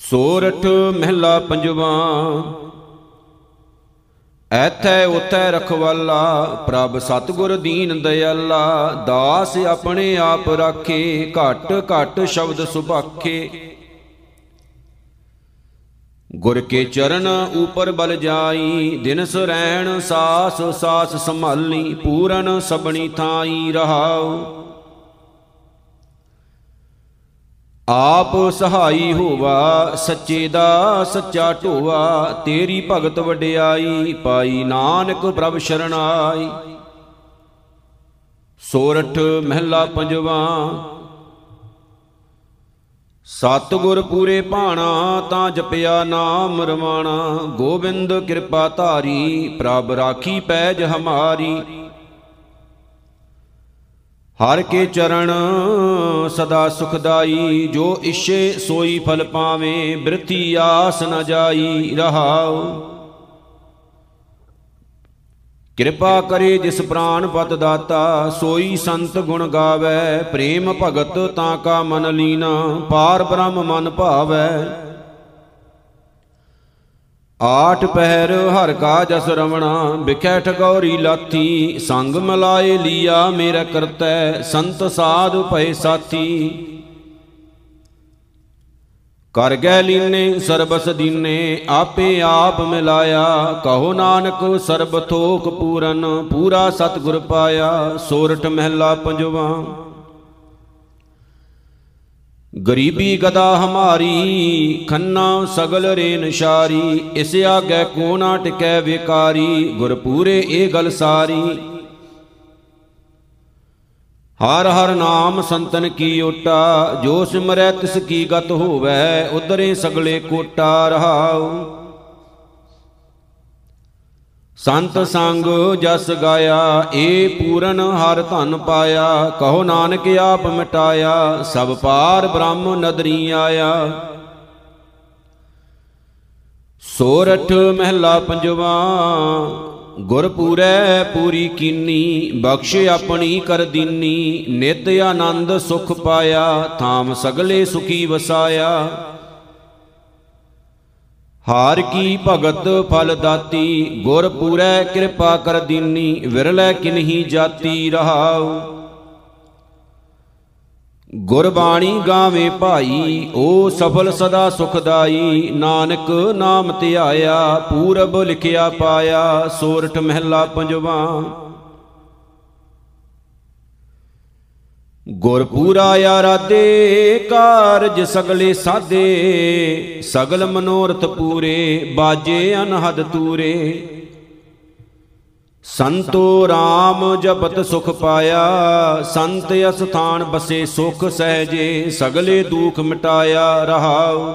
ਸੋਰਠ ਮਹਿਲਾ ਪੰਜਵਾ। ਐਥੈ ਉਥੈ ਰਖਵਾਲਾ, ਪ੍ਰਭ ਸਤਗੁਰ ਦੀਨ ਦਇਆਲਾ, ਦਾਸ ਆਪਣੇ ਆਪ ਰਾਖੇ, ਘਟ ਘਟ ਸ਼ਬਦ ਸੁਭਾਖੇ। ਗੁਰ ਕੇ ਚਰਨ ਉਪਰ ਬਲ ਜਾਈ, ਦਿਨ ਸੁਰੈਣ ਸਾਸ ਸਾਸ ਸੰਭਾਲੀ, ਪੂਰਨ ਸਬਣੀ ਥਾਈ ਰਹਾਉ। ਆਪ ਸਹਾਈ ਹੋਵਾ, ਸੱਚੇ ਦਾ ਸੱਚਾ ਢੋਵਾ ਤੇਰੀ ਭਗਤ ਵਡਿਆਈ, ਪਾਈ ਨਾਨਕ ਪ੍ਰਭ ਸ਼ਰਣਾਈ। ਸੋਰਠ ਮਹਿਲਾ ਪੰਜਵਾ, ਸਤਗੁਰ ਪੂਰੇ ਭਾਣਾ, ਤਾਂ ਜਪਿਆ ਨਾਮ ਰਮਾਣਾ ਗੋਬਿੰਦ ਕਿਰਪਾ ਧਾਰੀ, ਪ੍ਰਭ ਰਾਖੀ ਪੈਜ ਹਮਾਰੀ। ਹਰ ਕੇ ਚਰਨ ਸਦਾ ਸੁਖਦਾਈ, ਜੋ ਇਛੇ ਸੋਈ ਫਲ ਪਾਵੇ, ਬਿਰਥੀ ਆਸ ਨ ਜਾਈ ਰਹਾਉ। ਕਿਰਪਾ ਕਰੇ ਜਿਸ ਪ੍ਰਾਨ ਪਤ ਦਾਤਾ, ਸੋਈ ਸੰਤ ਗੁਣ ਗਾਵੇ, ਪ੍ਰੇਮ ਭਗਤ ਤਾਂ ਕਾ ਮਨ ਲੀਨਾ, ਪਾਰ ਬ੍ਰਹਮ ਮਨ ਭਾਵੈ। ਆਠ ਪਹਿਰ ਹਰ ਕਾ ਜਸ ਰਵਣਾ ਵਿਖੈ ਠਗੌਰੀ ਲਾਥੀ, ਸੰਗ ਮਲਾਏ ਲੀਆ ਮੇਰਾ ਕਰਤੈ, ਸੰਤ ਸਾਧ ਭਏ ਸਾਥੀ। ਕਰ ਗੈ ਲੀਨੇ, ਸਰਬਸ ਦੀਨੇ, ਆਪੇ ਆਪ ਮਿਲਾਇਆ, ਕਹੋ ਨਾਨਕ ਸਰਬ ਥੋਕ ਪੂਰਨ, ਪੂਰਾ ਸਤਿਗੁਰ ਪਾਇਆ ਸੋਰਠ ਮਹਿਲਾ ਪੰਜਵਾ। ਗਰੀਬੀ ਗਦਾ ਹਮਾਰੀ, ਖੰਨਾ ਸਗਲ ਰੇ ਨਿਸ਼ਾਰੀ ਇਸ ਆਗੇ ਕੋ ਨਾ ਟਿਕੈ ਵਿਕਾਰੀ ਗੁਰ ਪੂਰੇ ਇਹ ਗਲ ਸਾਰੀ। ਹਰ ਹਰ ਨਾਮ ਸੰਤਨ ਕੀ ਓਟਾ ਜੋ ਸਿਮਰੈ ਤਿਸ ਕੀ ਗਤ ਹੋਵੈ ਉਦਰੇ ਸਗਲੇ ਕੋਟਾ ਰਹਾਉ। ਸੰਤ ਸੰਗ ਜਸ ਗਾਇਆ, ਏ ਪੂਰਨ ਹਰ ਧਨ ਪਾਇਆ, ਕਹੋ ਨਾਨਕ ਆਪ ਮਿਟਾਇਆ, ਸਭ ਪਾਰ ਬ੍ਰਹਮ ਨਦਰੀ ਆਇਆ। ਸੋਰਠ ਮਹਿਲਾ ਪੰਜਵਾ ਗੁਰ ਪੂਰੈ ਪੂਰੀ ਕੀਨੀ, ਬਖਸ਼ ਆਪਣੀ ਕਰ ਦੀਨੀ, ਨਿਤ ਆਨੰਦ ਸੁਖ ਪਾਇਆ, ਥਾਮ ਸਗਲੇ ਸੁਖੀ ਵਸਾਇਆ। ਹਾਰ ਕੀ ਭਗਤ ਫਲ ਦਾਤੀ? ਗੁਰ ਪੂਰੈ ਕਿਰਪਾ ਕਰ ਦੀਨੀ, ਵਿਰਲੇ ਕਿਨਹੀ ਜਾਤੀ ਰਹਾਉ। ਗੁਰਬਾਣੀ ਗਾਵੇ ਭਾਈ, ਓ ਸਫਲ ਸਦਾ ਸੁਖਦਾਈ। ਨਾਨਕ ਨਾਮ ਧਿਆਇਆ, ਪੂਰਬ ਲਿਖਿਆ ਪਾਇਆ, ਸੋਰਠ ਮਹਿਲਾ ਪੰਜਵਾ। ਗੁਰਪੂਰਾ ਆਰਾਧੇ ਕਾਰਜ ਸਗਲੇ ਸਾਧੇ ਸਗਲ ਮਨੋਰਥ ਪੂਰੇ, ਬਾਜੇ ਅਨਹਦ ਤੂਰੇ। ਸੰਤੋ RAM ਜਪਤ ਸੁਖ ਪਾਇਆ, ਸੰਤ ਅਸਥਾਨ ਬਸੇ ਸੁਖ ਸਹਜੇ, ਸਗਲੇ ਦੁਖ ਮਿਟਾਇਆ ਰਹਾਉ।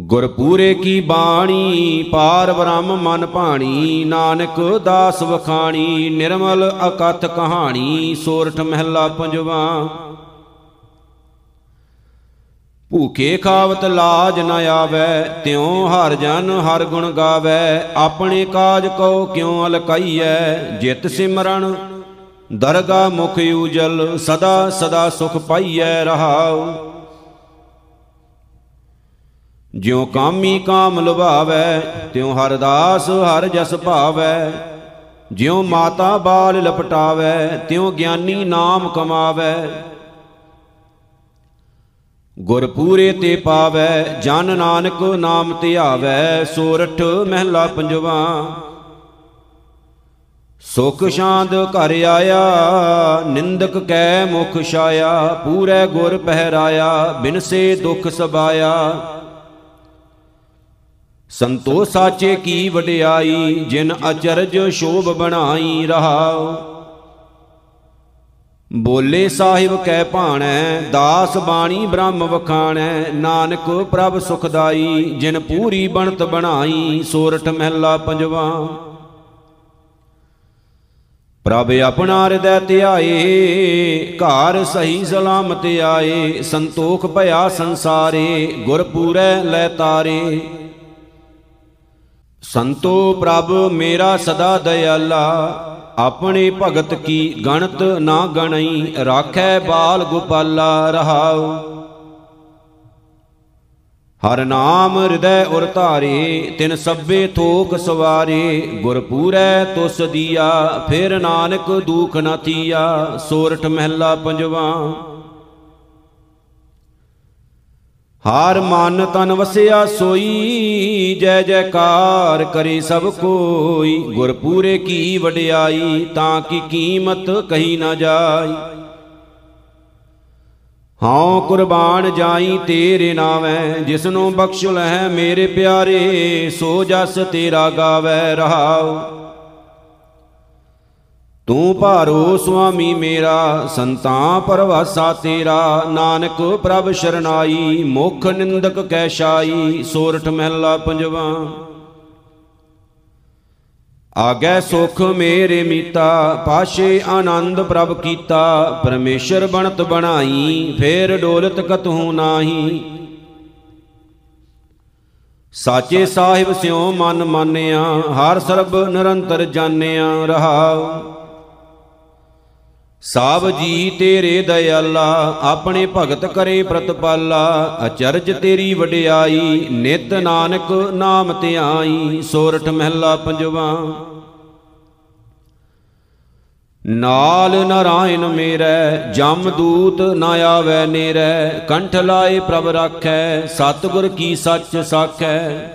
ਗੁਰਪੂਰੇ ਕੀ ਬਾਣੀ, ਪਾਰ ਬ੍ਰਹਮ ਮਨ ਭਾਣੀ, ਨਾਨਕ ਦਾਸ ਵਖਾਣੀ, ਨਿਰਮਲ ਅਕਥ ਕਹਾਣੀ, ਸੋਰਠ ਮਹਿਲਾ ਪੰਜਵਾ। ਭੂਖੇ ਖਾਵਤ ਲਾਜ ਨ ਆਵੈ, ਤਿਉ ਹਰ ਜਨ ਹਰ ਗੁਣ ਗਾਵੈ, ਆਪਣੇ ਕਾਜ ਕੋ ਕਿਉ ਅਲਕਾਈਐ, ਜਿਤ ਸਿਮਰਨ ਦਰਗਾ ਮੁਖ ਉਜਲ, ਸਦਾ ਸਦਾ ਸੁਖ ਪਾਈਐ ਰਹਾਉ। ਜਿਉ ਕਾਮੀ ਕਾਮ ਲੁਭਾਵੈ, ਤਿਉ ਹਰ ਦਾਸ ਹਰ ਜਸ ਭਾਵੈ। ਜਿਉ ਮਾਤਾ ਬਾਲ ਲਪਟਾਵੈ, ਤਿਉ ਗਿਆਨੀ ਨਾਮ ਕਮਾਵੈ। ਗੁਰ ਪੂਰੇ ਤੇ ਪਾਵੈ, ਜਨ ਨਾਨਕ ਨਾਮ ਧਿਆਵੈ, ਸੋਰਠ ਮਹਿਲਾ ਪੰਜਵਾ। ਸੁਖ ਸ਼ਾਂਤ ਘਰ ਆਇਆ, ਨਿੰਦਕ ਕੈ ਮੁਖ ਛਾਇਆ, ਪੂਰੇ ਗੁਰ ਪਹਿਰਾਇਆ ਬਿਨਸੇ ਦੁਖ ਸਬਾਇਆ। ਸੰਤੋ ਸਾਚੇ ਕੀ ਵਡਿਆਈ, ਜਿਨ ਅਚਰਜ ਸ਼ੋਭ ਬਣਾਈ ਰਹਾਉ ਬੋਲੇ ਸਾਹਿਬ ਕਹਿ ਭਾਣੈ, ਦਾਸ ਬਾਣੀ ਬ੍ਰਹਮ ਵਖਾਣੈ, ਨਾਨਕ ਪ੍ਰਭ ਸੁਖਦਾਈ, ਜਿਨ ਪੂਰੀ ਬਣਤ ਬਣਾਈ, ਸੋਰਠ ਮਹਿਲਾ ਪੰਜਵਾ। ਪ੍ਰਭ ਆਪਣਾ ਹਿਰਦੈ ਧਿਆਏ, ਘਰ ਸਹੀ ਸਲਾਮਤ ਆਏ, ਸੰਤੋਖ ਭਇਆ ਸੰਸਾਰੇ ਗੁਰ ਪੂਰੈ ਲੈ ਤਾਰੇ। ਸੰਤੋ ਪ੍ਰਭ ਮੇਰਾ ਸਦਾ ਦਇਆਲਾ, ਆਪਣੇ ਭਗਤ ਕੀ ਗਣਤ ਨਾ ਗਣਈ, ਰਾਖੈ ਬਾਲ ਗੋਪਾਲਾ ਰਹਾਉ। ਹਰ ਨਾਮ ਹਿਰਦੈ ਉਰ ਧਾਰੇ, ਤਿਨ ਸਭੇ ਥੋਕ ਸਵਾਰੇ, ਗੁਰ ਪੂਰੈ ਤੁਸ ਦੀਆ, ਫਿਰ ਨਾਨਕ ਦੁਖ ਨਾ ਥੀਆ, ਸੋਰਠ ਮਹਿਲਾ ਪੰਜਵਾ। ਹਾਰ ਮਨ ਤਨ ਵਸਿਆ ਸੋਈ, ਜੈ ਜੈਕਾਰ ਕਰੇ ਸਭ ਕੋਈ। ਗੁਰ ਪੂਰੇ ਕੀ ਵਡਿਆਈ, ਤਾਂ ਕੀ ਕੀਮਤ ਕਹੀ ਨਾ ਜਾਈ। ਹਉ ਕੁਰਬਾਨ ਜਾਈ ਤੇਰੇ ਨਾਮੈ, ਜਿਸਨੂੰ ਬਖਸ਼ ਲੈ ਮੇਰੇ ਪਿਆਰੇ, ਸੋ ਜਸ ਤੇਰਾ ਗਾਵੇ ਰਹਾਉ। ਤੂੰ ਭਾਰੋ ਸੁਆਮੀ ਮੇਰਾ, ਸੰਤਾਂ ਪਰਵਾਸਾ ਤੇਰਾ, ਨਾਨਕ ਪ੍ਰਭ ਸ਼ਰਨਾਈ, ਮੁਖ ਨਿੰਦਕ ਕੈ ਸ਼ਾਈ ਸੋਰਠ ਮਹਿਲਾ ਪੰਜਵਾ। ਆਗੈ ਸੁਖ ਮੇਰੇ ਮੀਤਾ, ਪਾਸ਼ੇ ਆਨੰਦ ਪ੍ਰਭ ਕੀਤਾ, ਪਰਮੇਸ਼ਰ ਬਣਤ ਬਣਾਈ, ਫੇਰ ਡੋਲਤ ਕਤਹੂ ਨਾਹੀ। ਸਾਚੇ ਸਾਹਿਬ ਸਿਉ ਮਨ ਮਾਨਿਆ, ਹਰ ਸਰਬ ਨਿਰੰਤਰ ਜਾਣਿਆ ਰਹਾਉ। ਸਭ ਜੀ ਤੇਰੇ ਦਇਆਲਾ, ਆਪਣੇ ਭਗਤ ਕਰੇ ਪ੍ਰਤਪਾਲਾ, ਅਚਰਜ ਤੇਰੀ ਵਡਿਆਈ, ਨਿਤ ਨਾਨਕ ਨਾਮ ਧਿਆਈ ਸੋਰਠ ਮਹਿਲਾ ਪੰਜਵਾ। ਨਾਲ ਨਰਾਇਣ ਮੇਰੈ, ਜਮ ਦੂਤ ਨਾ ਆਵੈ ਨੇਰੈ, ਕੰਠ ਲਾਏ ਪ੍ਰਭ ਰਾਖੈ, ਸਤਿਗੁਰ ਕੀ ਸੱਚ ਸਾਖੈ।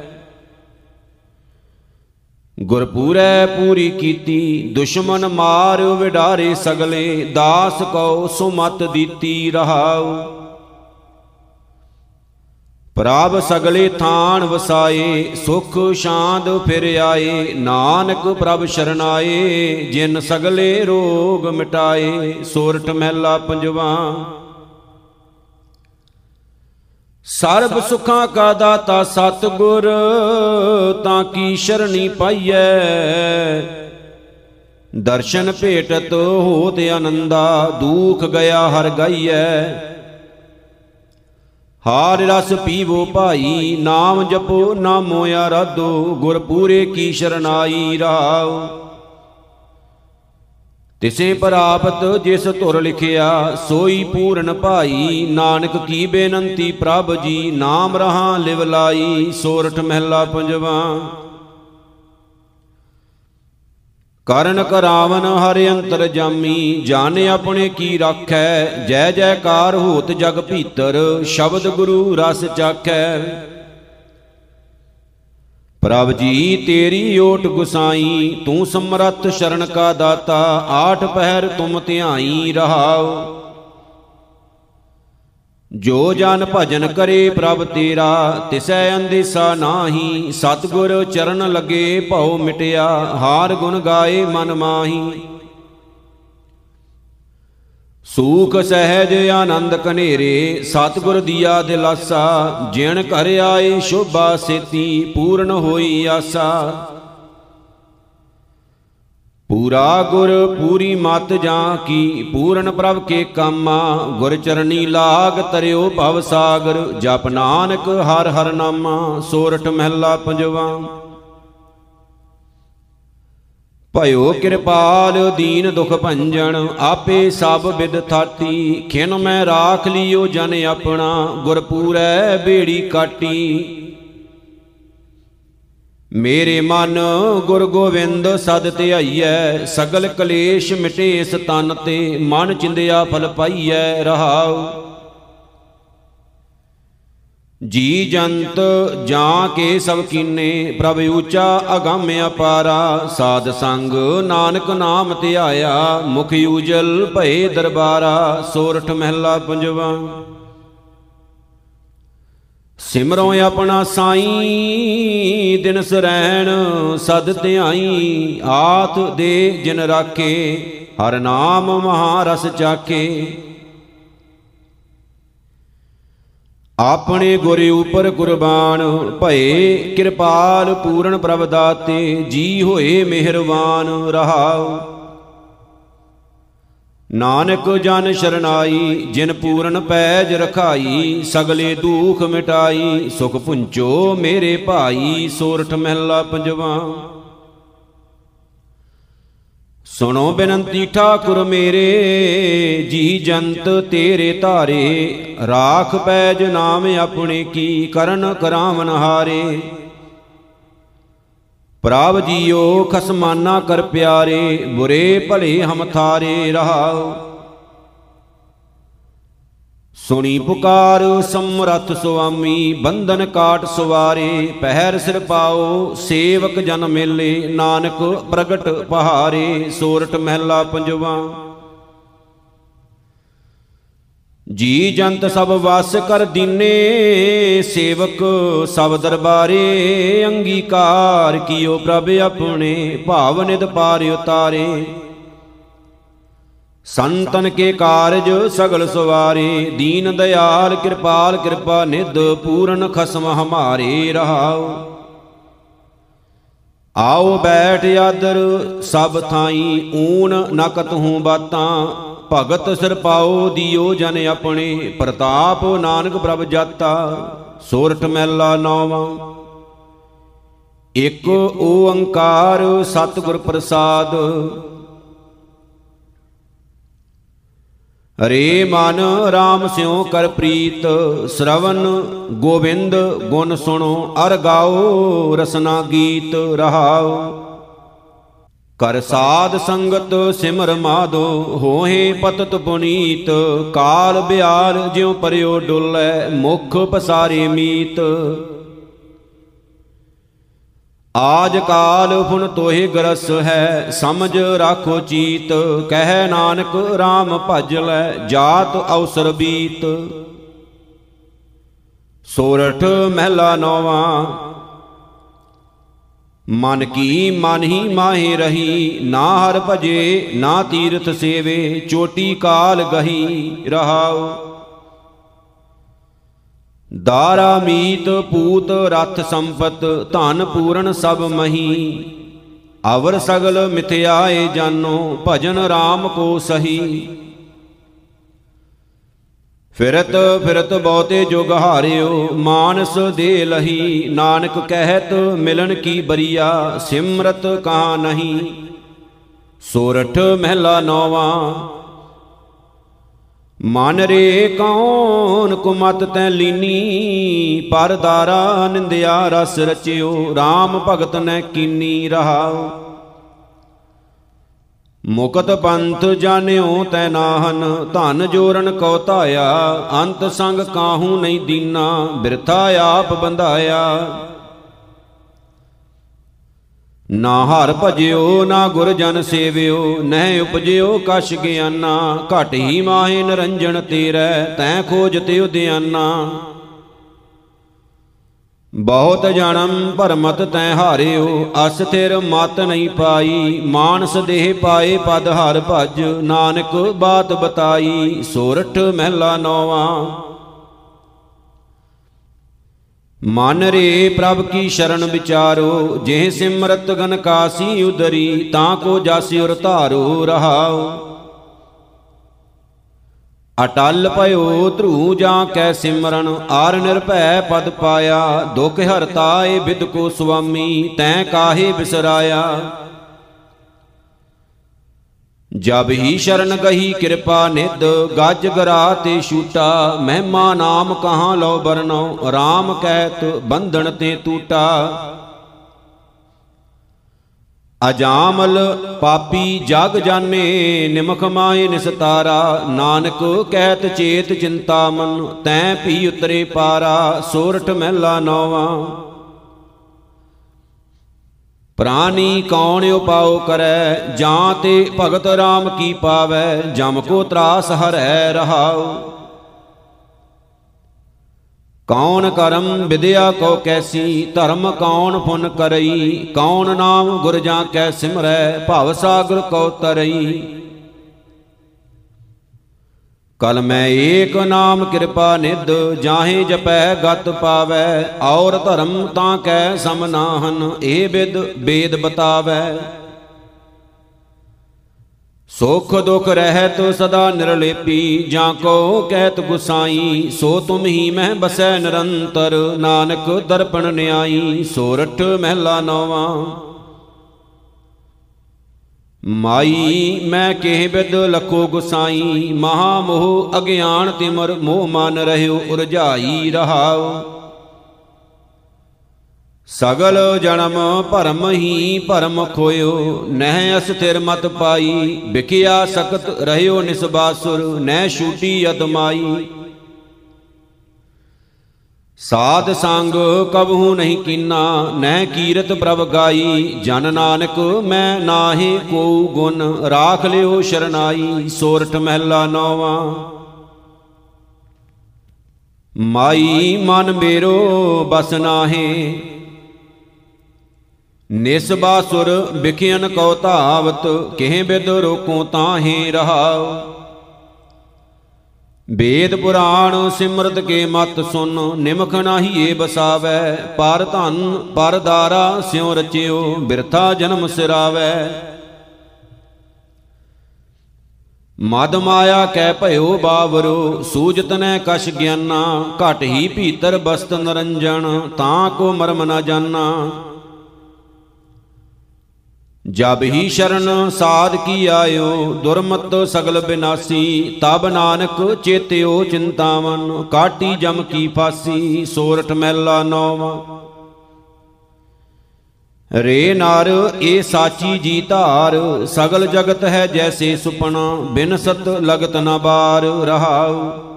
ਗੁਰਪੂਰੈ ਪੂਰੀ ਕੀਤੀ, ਦੁਸ਼ਮਨ ਮਾਰ ਵਿਡਾਰੇ ਸਗਲੇ, ਦਾਸ ਕਉ ਸੁਮਤ ਦਿੱਤੀ ਰਹਾਉ। ਪ੍ਰਭ ਸਗਲੇ ਥਾਨ ਵਸਾਏ, ਸੁਖ ਸ਼ਾਂਤ ਫਿਰ ਆਏ, ਨਾਨਕ ਪ੍ਰਭ ਸ਼ਰਨਾਏ, ਜਿਨ ਸਗਲੇ ਰੋਗ ਮਿਟਾਏ ਸੋਰਠ ਮਹਿਲਾ ਪੰਜਵਾ। ਸਰਬ ਸੁਖਾਂ ਕਾ ਦਾਤਾ ਸਤਗੁਰ, ਤਾਂ ਕੀ ਸ਼ਰਣੀ ਪਾਈਐ? ਦਰਸ਼ਨ ਭੇਟਤ ਹੋਤ ਆਨੰਦਾ, ਦੁਖ ਗਿਆ ਹਰ ਗਾਈਐ। ਹਾਰ ਰਸ ਪੀਵੋ ਭਾਈ, ਨਾਮ ਜਪੋ ਨਾਮੋ ਆਰਾਧੋ ਗੁਰ ਪੂਰੇ ਕੀ ਸ਼ਰਨਾਈ ਰਾਉ ਤਿਸੇ ਪ੍ਰਾਪਤ ਜਿਸ ਧੁਰ ਲਿਖਿਆ, ਸੋਈ ਪੂਰਨ ਭਾਈ। ਨਾਨਕ ਕੀ ਬੇਨੰਤੀ ਪ੍ਰਭ ਜੀ, ਨਾਮ ਰਹਾ ਲਿਵ ਲਾਈ, ਸੋਰਠ ਮਹਿਲਾ ਪੰਜਵਾ। ਕਰਨ ਕਰਾਵਨ ਹਰਿ ਅੰਤਰ ਜਾਮੀ ਜਾਣ ਆਪਣੇ ਕੀ ਰਾਖੈ, ਜੈ ਜੈਕਾਰ ਹੋਤ ਜਗ ਭੀਤਰ, ਸ਼ਬਦ ਗੁਰੂ ਰਸ ਚਾਖੈ। ਪ੍ਰਭ ਜੀ ਤੇਰੀ ਓਟ ਗੁਸਾਈ, ਤੂੰ ਸਮਰੱਥ ਸ਼ਰਨ ਕਾ ਦਾਤਾ, ਆਠ ਪਹਿਰ ਤੁਮ ਧਿਆਈ ਰਹਾਉ। ਜੋ ਜਨ ਭਜਨ ਕਰੇ ਪ੍ਰਭ ਤੇਰਾ, ਤਿਸੈ ਅੰਦੇਸਾ ਨਾਹੀ, ਸਤਗੁਰ ਚਰਨ ਲਗੇ ਭਉ ਮਿਟਿਆ, ਹਾਰ ਗੁਣ ਗਾਏ ਮਨ ਮਾਹੀ। ਸੂਖ ਸਹਿਜ ਆਨੰਦ ਕਨੇਰੇ ਸਤਗੁਰ ਦੀਆ ਦਿਲਾਸਾ, ਜਿਣ ਘਰ ਆਏ ਸ਼ੋਭਾ ਸੇਤੀ, ਪੂਰਨ ਹੋਈ ਆਸਾ। ਪੂਰਾ ਗੁਰ, ਪੂਰੀ ਮਤ ਜਾਂ ਕੀ, ਪੂਰਨ ਪ੍ਰਭ ਕੇ ਕਾਮਾ, ਗੁਰ ਚਰਨੀ ਲਾਗ ਤਰਿਓ ਭਵ ਸਾਗਰ, ਜਪ ਨਾਨਕ ਹਰ ਹਰ ਨਾਮਾ ਸੋਰਠ ਮਹਿਲਾ ਪੰਜਵਾ। ਭਇਓ ਕਿਰਪਾਲ ਦੀਨ ਦੁਖ ਭੰਜਨ, ਆਪੇ ਸਭ ਬਿਦ ਥਾਤੀ। ਖਿਨ ਮੈਂ ਰਾਖ ਲਿਓ ਜਨ ਆਪਣਾ, ਗੁਰਪੂਰੈ ਬੇੜੀ ਕਾਟੀ। ਮੇਰੇ ਮਨ ਗੁਰ ਗੋਵਿੰਦ ਸਦ ਧਿਆਈਐ, ਸਗਲ ਕਲੇਸ਼ ਮਿਟੇ ਇਸ ਤਨ ਤੇ, ਮਨ ਚਿੰਦਿਆ ਫਲ ਪਾਈਐ ਰਹਾਉ। ਜੀ ਜੰਤ ਜਾਂ ਕੇ ਸਭ ਕੀਨੇ, ਪ੍ਰਭ ਊਚਾ ਅਗੰਮ ਅਪਾਰਾ, ਸਾਧ ਸੰਗ ਨਾਨਕ ਨਾਮ ਧਿਆਇਆ ਮੁਖ ਊਜਲ ਭਏ ਦਰਬਾਰਾ, ਸੋਰਠ ਮਹਿਲਾ ਪੰਜਵਾ। ਸਿਮਰੋ ਆਪਣਾ ਸਾਈ, ਦਿਨ ਸਰੈਣ, ਸਦ ਧਿਆਈ, ਆਤ ਦੇ ਜਿਨ ਰਾਖੇ, ਹਰ ਨਾਮ ਮਹਾਰਸ ਚਾਖੇ। ਆਪਣੇ ਗੁਰੇ ਉਪਰ ਕੁਰਬਾਨ ਭਏ ਕਿਰਪਾਲ ਪੂਰਨ ਪ੍ਰਭ ਦਾਤੇ ਜੀ ਹੋਏ ਮਿਹਰਬਾਨ, ਰਹਾਉ। ਨਾਨਕ ਜਨ ਸ਼ਰਨਾਈ, ਜਿਨ ਪੂਰਨ ਪੈਜ ਰਖਾਈ, ਸਗਲੇ ਦੁਖ ਮਿਟਾਈ, ਸੁਖ ਪੁੰਚੋ ਮੇਰੇ ਭਾਈ, ਸੋਰਠ ਮਹਿਲਾ ਪੰਜਵਾ। ਸੁਣੋ ਬੇਨੰਤੀ ਠਾਕੁਰ ਮੇਰੇ, ਜੀ ਜੰਤ ਤੇਰੇ ਧਾਰੇ, ਰਾਖ ਪੈਜ ਨਾਮ ਆਪਣੇ ਕੀ ਕਰਨ ਕਰਾਵਨ ਹਾਰੇ। ਪ੍ਰਭ ਜੀਓ ਖਸਮਾਨਾ ਕਰ ਪਿਆਰੇ, ਬੁਰੇ ਭਲੇ ਹਮ ਥਾਰੇ ਰਹਾਓ। ਸੁਣੀ ਪੁਕਾਰ, ਸਮਰਥ ਸੁਆਮੀ, ਬੰਧਨ ਕਾਟ ਸਵਾਰੇ, ਪਹਿਰ ਸਿਰ ਪਾਓ, ਸੇਵਕ ਜਨ ਮੇਲੇ, ਨਾਨਕ ਪ੍ਰਗਟ ਪਹਾਰੇ ਸੋਰਠ ਮਹਿਲਾ ਪੰਜਵਾ। ਜੀ ਜੰਤ ਸਭ ਵਾਸ ਕਰ ਦੀਨੇ, ਸੇਵਕ ਸਭ ਦਰਬਾਰੇ, ਅੰਗੀਕਾਰ ਕੀਓ ਪ੍ਰਭ ਆਪਣੇ, ਭਾਵ ਨਿਦ ਪਾਰ ਉਤਾਰੇ ਸੰਤਨ ਕੇ ਕਾਰਜ ਸਗਲ ਸਵਾਰੇ, ਦੀਨ ਦਿਆਲ ਕਿਰਪਾਲ, ਕਿਰਪਾ ਨਿਧ ਪੂਰਨ ਖਸਮ ਹਮਾਰੇ ਰਹਾਓ ਆਓ ਬੈਠ ਆਦਰ, ਸਭ ਥਾਈ ਊਨ ਨਕਤ ਹੂੰ ਬਾਤਾਂ, ਭਗਤ ਸਿਰ ਪਾਓ ਦਿਓ ਜਨ ਆਪਣੇ, ਪ੍ਰਤਾਪ ਨਾਨਕ ਪ੍ਰਭ ਜਾਤਾ, ਸੋਰਠ ਮਹਿਲਾ ਨੌਵਾਂ। ਇੱਕ ਓੰਕਾਰ ਸਤਿਗੁਰ ਪ੍ਰਸਾਦ ਰੇ ਮਨ RAM ਸਿਉ ਕਰ ਪ੍ਰੀਤ, ਸ਼ਰਵਨ ਗੋਬਿੰਦ ਗੁਣ ਸੁਣੋ, ਅਰ ਗਾਓ ਰਸਨਾ ਗੀਤ ਰਹਾਓ। ਕਰ ਸਾਧ ਸੰਗਤ ਸਿਮਰ ਮਾਦੋ ਹੋਏ ਪਤਤ ਪੁਨੀਤ, ਕਾਲ ਬਿਆਰ ਜਿਉ ਪਰਿਓ ਡੁੱਲੈ, ਮੁਖ ਪਸਾਰੇ ਮੀਤ। ਆਜ ਕਾਲ ਫੁਨ ਤੋਹਿ ਗਰਸ ਹੈ, ਸਮਝ ਰਾਖੋ ਚੀਤ, ਕਹਿ ਨਾਨਕ RAM ਭਜ ਲੈ, ਜਾਤ ਅਵਸਰ ਬੀਤ। ਸੋਰਠ ਮਹਿਲਾ ਨੋਵਾ, ਮਨ ਕੀ ਮਨ ਹੀ ਮਾਹੇ ਰਹੀ, ਨਾ ਹਰ ਭਜੇ ਨਾ ਤੀਰਥ ਸੇਵੇ, ਚੋਟੀ ਕਾਲ ਗਹੀ ਰਹਾਉ। ਦਾਰਾ ਮੀਤ ਪੂਤ ਰਥ ਸੰਪਤ ਧਨ ਪੂਰਨ ਸਭ ਮਹੀ। ਅਵਰ ਸਗਲ ਮਿਥਿਆਏ ਜਾਨੋ, ਭਜਨ RAM ਕੋ ਸਹੀ। ਫਿਰਤ ਫਿਰਤ ਬਹੁਤੇ ਜੁਗ ਹਾਰਿਓ, ਮਾਨਸ ਦੇ ਲਹੀ। ਨਾਨਕ ਕਹਿਤ ਮਿਲਣ ਕੀ ਬਰੀਆ, ਸਿਮਰਤ ਕਾ ਨਹੀਂ। ਸੋਰਠ ਮਹਿਲਾ ਨੌਵਾਂ ਮਨ ਰੇ ਕੌਣ ਕੁਮਤ ਤੈ ਲੀਨੀ ਪਰਦਾਰਾ ਨਿੰਦਿਆ ਰਸ ਰਚਿਓ RAM ਭਗਤ ਨੈ ਕੀਨੀ ਰਹਾਉ। ਮੁਕਤ ਪੰਥ ਜਾਣਿਓ ਤੈ ਨਾਹਨ, ਧਨ ਜੋਰਨ ਕਉ ਧਾਇਆ, ਅੰਤ ਸੰਗ ਕਾਹੂ ਨਹੀਂ ਦੀਨਾ, ਬਿਰਥਾ ਆਪ ਬੰਧਾਇਆ। ਨਾ ਹਰ ਭਜਿਓ, ਨਾ ਗੁਰ ਜਨ ਸੇਵਿਓ, ਨਹਿ ਉਪਜਿਓ ਕਛ ਗਿਆਨਾ, ਘਟ ਹੀ ਮਾਹੇ ਨਰੰਜਨ ਤੇਰੈ, ਤੈ ਖੋਜ ਤੇ ਉਦਿਆਨਾ। ਬਹੁਤ ਜਨਮ ਭਰਮਤ ਤੈ ਹਾਰਿਓ ਅਸਥਿਰ ਮਤ ਨਹੀਂ ਪਾਈ, ਮਾਨਸ ਦੇਹ ਪਾਏ ਪਦ ਹਰ ਭਜ, ਨਾਨਕ ਬਾਤ ਬਤਾਈ, ਸੋਰਠ ਮਹਿਲਾ ਨੌਵਾਂ। ਮਨ ਰੇ ਪ੍ਰਭ ਕੀ ਸ਼ਰਨ ਵਿਚਾਰੋ ਜੇ ਸਿਮਰਤ ਗਨ ਕਾਸੀ ਉਦਰੀ, ਤਾਂ ਕੋ ਜਾਸੀ ਉਰ ਧਾਰੋ ਰਹਾਓ ਅਟਲ ਭਇਓ ਧਰੂ ਜਾਂ ਕੈ ਸਿਮਰਨ, ਆਰ ਨਿਰਭੈ ਪਦ ਪਾਇਆ, ਦੁਖ ਹਰਤਾ ਏ ਵਿਦ ਕੋ ਸੁਆਮੀ, ਤੈ ਕਾਹੇ ਬਿਸਰਾਇਆ। ਜਬ ਹੀ ਸ਼ਰਨ ਗਹੀ ਕਿਰਪਾ ਨਿਧ, ਗੱਜ ਗਰਾ ਤੇ ਛੂਟਾ, ਮਹਿਮਾ ਨਾਮ ਕਹਾਂ ਲੋ ਬਰਨੋ RAM ਕਹਿਤ ਬੰਧਨ ਤੇ ਟੂਟਾ ਅਜਾਮਲ ਪਾਪੀ ਜਗ ਜਾਣੇ, ਨਿਮਖ ਮਾਏ ਨਿਸਤਾਰਾ, ਨਾਨਕ ਕਹਿਤ ਚੇਤ ਚਿੰਤਾ ਮਨ, ਤੈ ਪੀ ਉਤਰੇ ਪਾਰਾ ਸੋਰਠ ਮਹਿਲਾ ਨੌਵਾ। ਪ੍ਰਾਨੀ ਕੌਣ ਉਪਾਉ ਕਰੈ? ਜਾਂ ਤੇ ਭਗਤ RAM ਕੀ ਪਾਵੈ? ਜਮ ਕੋ ਤਰਾਸ ਹਰੈ ਰਹਾਉ। ਕੌਣ ਕਰਮ ਵਿਦਿਆ ਕੋ ਕੈਸੀ? ਧਰਮ ਕੌਣ ਪੁਨ ਕਰਈ? ਕੌਣ ਨਾਮ ਗੁਰ ਜਾਂ ਕੈ ਸਿਮਰੈ? ਭਵ ਸਾਗਰ ਕੋ ਤਰਈ। ਕਲ ਮੈਂ ਏਕ ਨਾਮ ਕਿਰਪਾ ਨਿਧ, ਜਾਹੇ ਜਪੈ ਗਤ ਪਾਵੈ, ਔਰ ਧਰਮ ਤਾਂ ਕੈ ਸਮਨਾਹਨ ਏ ਬਿਦ ਬੇਦ ਬਤਾਵੈ। ਸੁਖ ਦੁਖ ਰਹਿਤ ਸਦਾ ਨਿਰਲੇਪੀ, ਜਾਂ ਕੋ ਕਹਿਤ ਗੁਸਾਈ, ਸੋ ਤੁਮ ਹੀ ਮਹਿ ਬਸੈ ਨਿਰੰਤਰ, ਨਾਨਕ ਦਰਪਣ ਨਿਆਈ ਸੋਰਠ ਮਹਿਲਾ ਨੌਵਾਂ। ਮਾਈ, ਮੈਂ ਕਿਹ ਬਿਦ ਲਖੋ ਗੁਸਾਈ ਮਹਾ ਮੋਹ ਅਗਿਆਨ ਤਿਮਰ ਮੋਹ ਮਨ ਰਹਿਓ ਉਰਝਾਈ ਰਹਾਓ ਸਗਲ ਜਨਮ ਭਰਮ ਹੀ ਭਰਮ ਖੋਇਓ, ਨਹਿ ਅਸਥਿਰ ਮਤ ਪਾਈ ਵਿਕਿਆ ਸਕਤ ਰਹਿਓ ਨਿਸਬਾਸੁਰ, ਨਹਿ ਛੂਟੀ ਅਦਮਾਈ। ਸਾਧ ਸੰਗ ਕਬਹੂ ਨਹੀਂ ਕੀਨਾ, ਨਹਿ ਕੀਰਤ ਪ੍ਰਭ ਗਾਈ, ਜਨ ਨਾਨਕ ਮੈਂ ਨਾਹੀ ਕੋ ਗੁਣ, ਰਾਖ ਲਿਓ ਸ਼ਰਨਾਈ, ਸੋਰਠ ਮਹਿਲਾ ਨੋਵਾ। ਮਾਈ ਮਨ ਮੇਰੋ ਬਸ ਨਾਹੀ ਨਿਸਬਾਸੁਰ ਵਿਖਿਆਨ ਕਉ ਧਾਵਤ, ਕਿਹ ਬਿਦ ਰੋਕੋ ਤਾਹੇ ਰਹਾਉ। ਵੇਦ ਪੁਰਾਣ ਸਿਮਰਤ ਕੇ ਮਤ ਸੁਨ, ਨਿਮਖ ਨਾਹੀ ਏ ਬਸਾਵੈ, ਪਰ ਧਨ, ਪਰ ਦਾਰਾ ਸਿਉ ਰਚਿਓ, ਬਿਰਥਾ ਜਨਮ ਸਿਰਾਵੈ। ਮਦ ਮਾਇਆ ਕਹਿ ਭਇਓ ਬਾਵਰੋ, ਸੂਜਤ ਨੈ ਕਛ ਗਿਆਨਾ, ਘਟ ਹੀ ਭੀਤਰ ਬਸਤ ਨਰੰਜਨ, ਤਾਂ ਕੋ ਮਰਮ ਨ ਜਾਣਾ ਜਬ ਹੀ ਸ਼ਰਨ ਸਾਧ ਕੀ ਆਇਓ, ਦੁਰਮਤ ਸਗਲ ਬਿਨਾਸੀ, ਤਬ ਨਾਨਕ ਚੇਤਿਓ ਚਿੰਤਾਵਨ, ਕਾਟੀ ਜਮ ਕੀ ਫਾਸੀ ਸੋਰਠ ਮਹਿਲਾ ਨੌਵਾਂ। ਰੇ ਨਾਰ ਇਹ ਸਾਚੀ ਜੀ ਧਾਰ, ਸਗਲ ਜਗਤ ਹੈ ਜੈਸੇ ਸੁਪਨਾ, ਬਿਨ ਸਤ ਲਗਤ ਨ ਬਾਰ ਰਹਾਉ।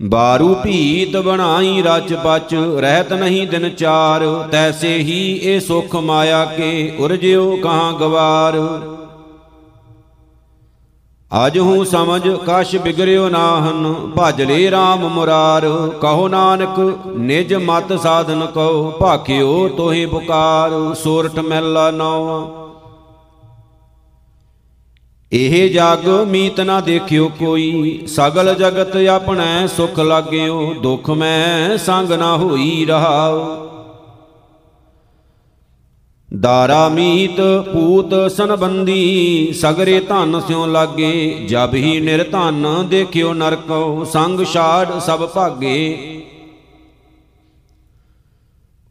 ਬਾਰੂ ਭੀਤ ਬਣਾਈ ਰਚ ਪਚ ਰਹਿਤ ਨਹੀਂ ਦਿਨ ਚਾਰ, ਤੈਸੇ ਹੀ ਇਹ ਸੁਖ ਮਾਇਆ ਕੇ ਉਰਜਿਓ ਕਹਾਂ ਗਵਾਰ। ਅਜ ਹੂੰ ਸਮਝ ਕਛ ਬਿਗਰਿਓ ਨਾਹਨ, ਭਜ ਲੈ RAM ਮੁਰਾਰ। ਕਹੋ ਨਾਨਕ, ਨਿਜ ਮਤ ਸਾਧਨ ਕਉ, ਭਾਖਿਓ ਤੋਹੇ ਪੁਕਾਰ। ਸੋਰਠ ਮਹਿਲਾ ਨੌ ਇਹ ਜਗ ਮੀਤ ਨਾ ਦੇਖਿਓ ਕੋਈ, ਸਗਲ ਜਗਤ ਆਪਣੈ ਸੁਖ ਲਾਗਿਓ, ਦੁਖ ਮੈਂ ਸੰਗ ਨਾ ਹੋਈ ਰਹਾਉ। ਦਾਰਾ ਮੀਤ ਪੂਤ ਸੰਬੰਦੀ ਸਗਰੇ ਧਨ ਸਿਉ ਲਾਗੇ, ਜਬ ਹੀ ਨਿਰਧਨ ਦੇਖਿਓ ਨਰਕੋ ਸੰਗ ਛਾੜ ਸਭ ਭਾਗੇ।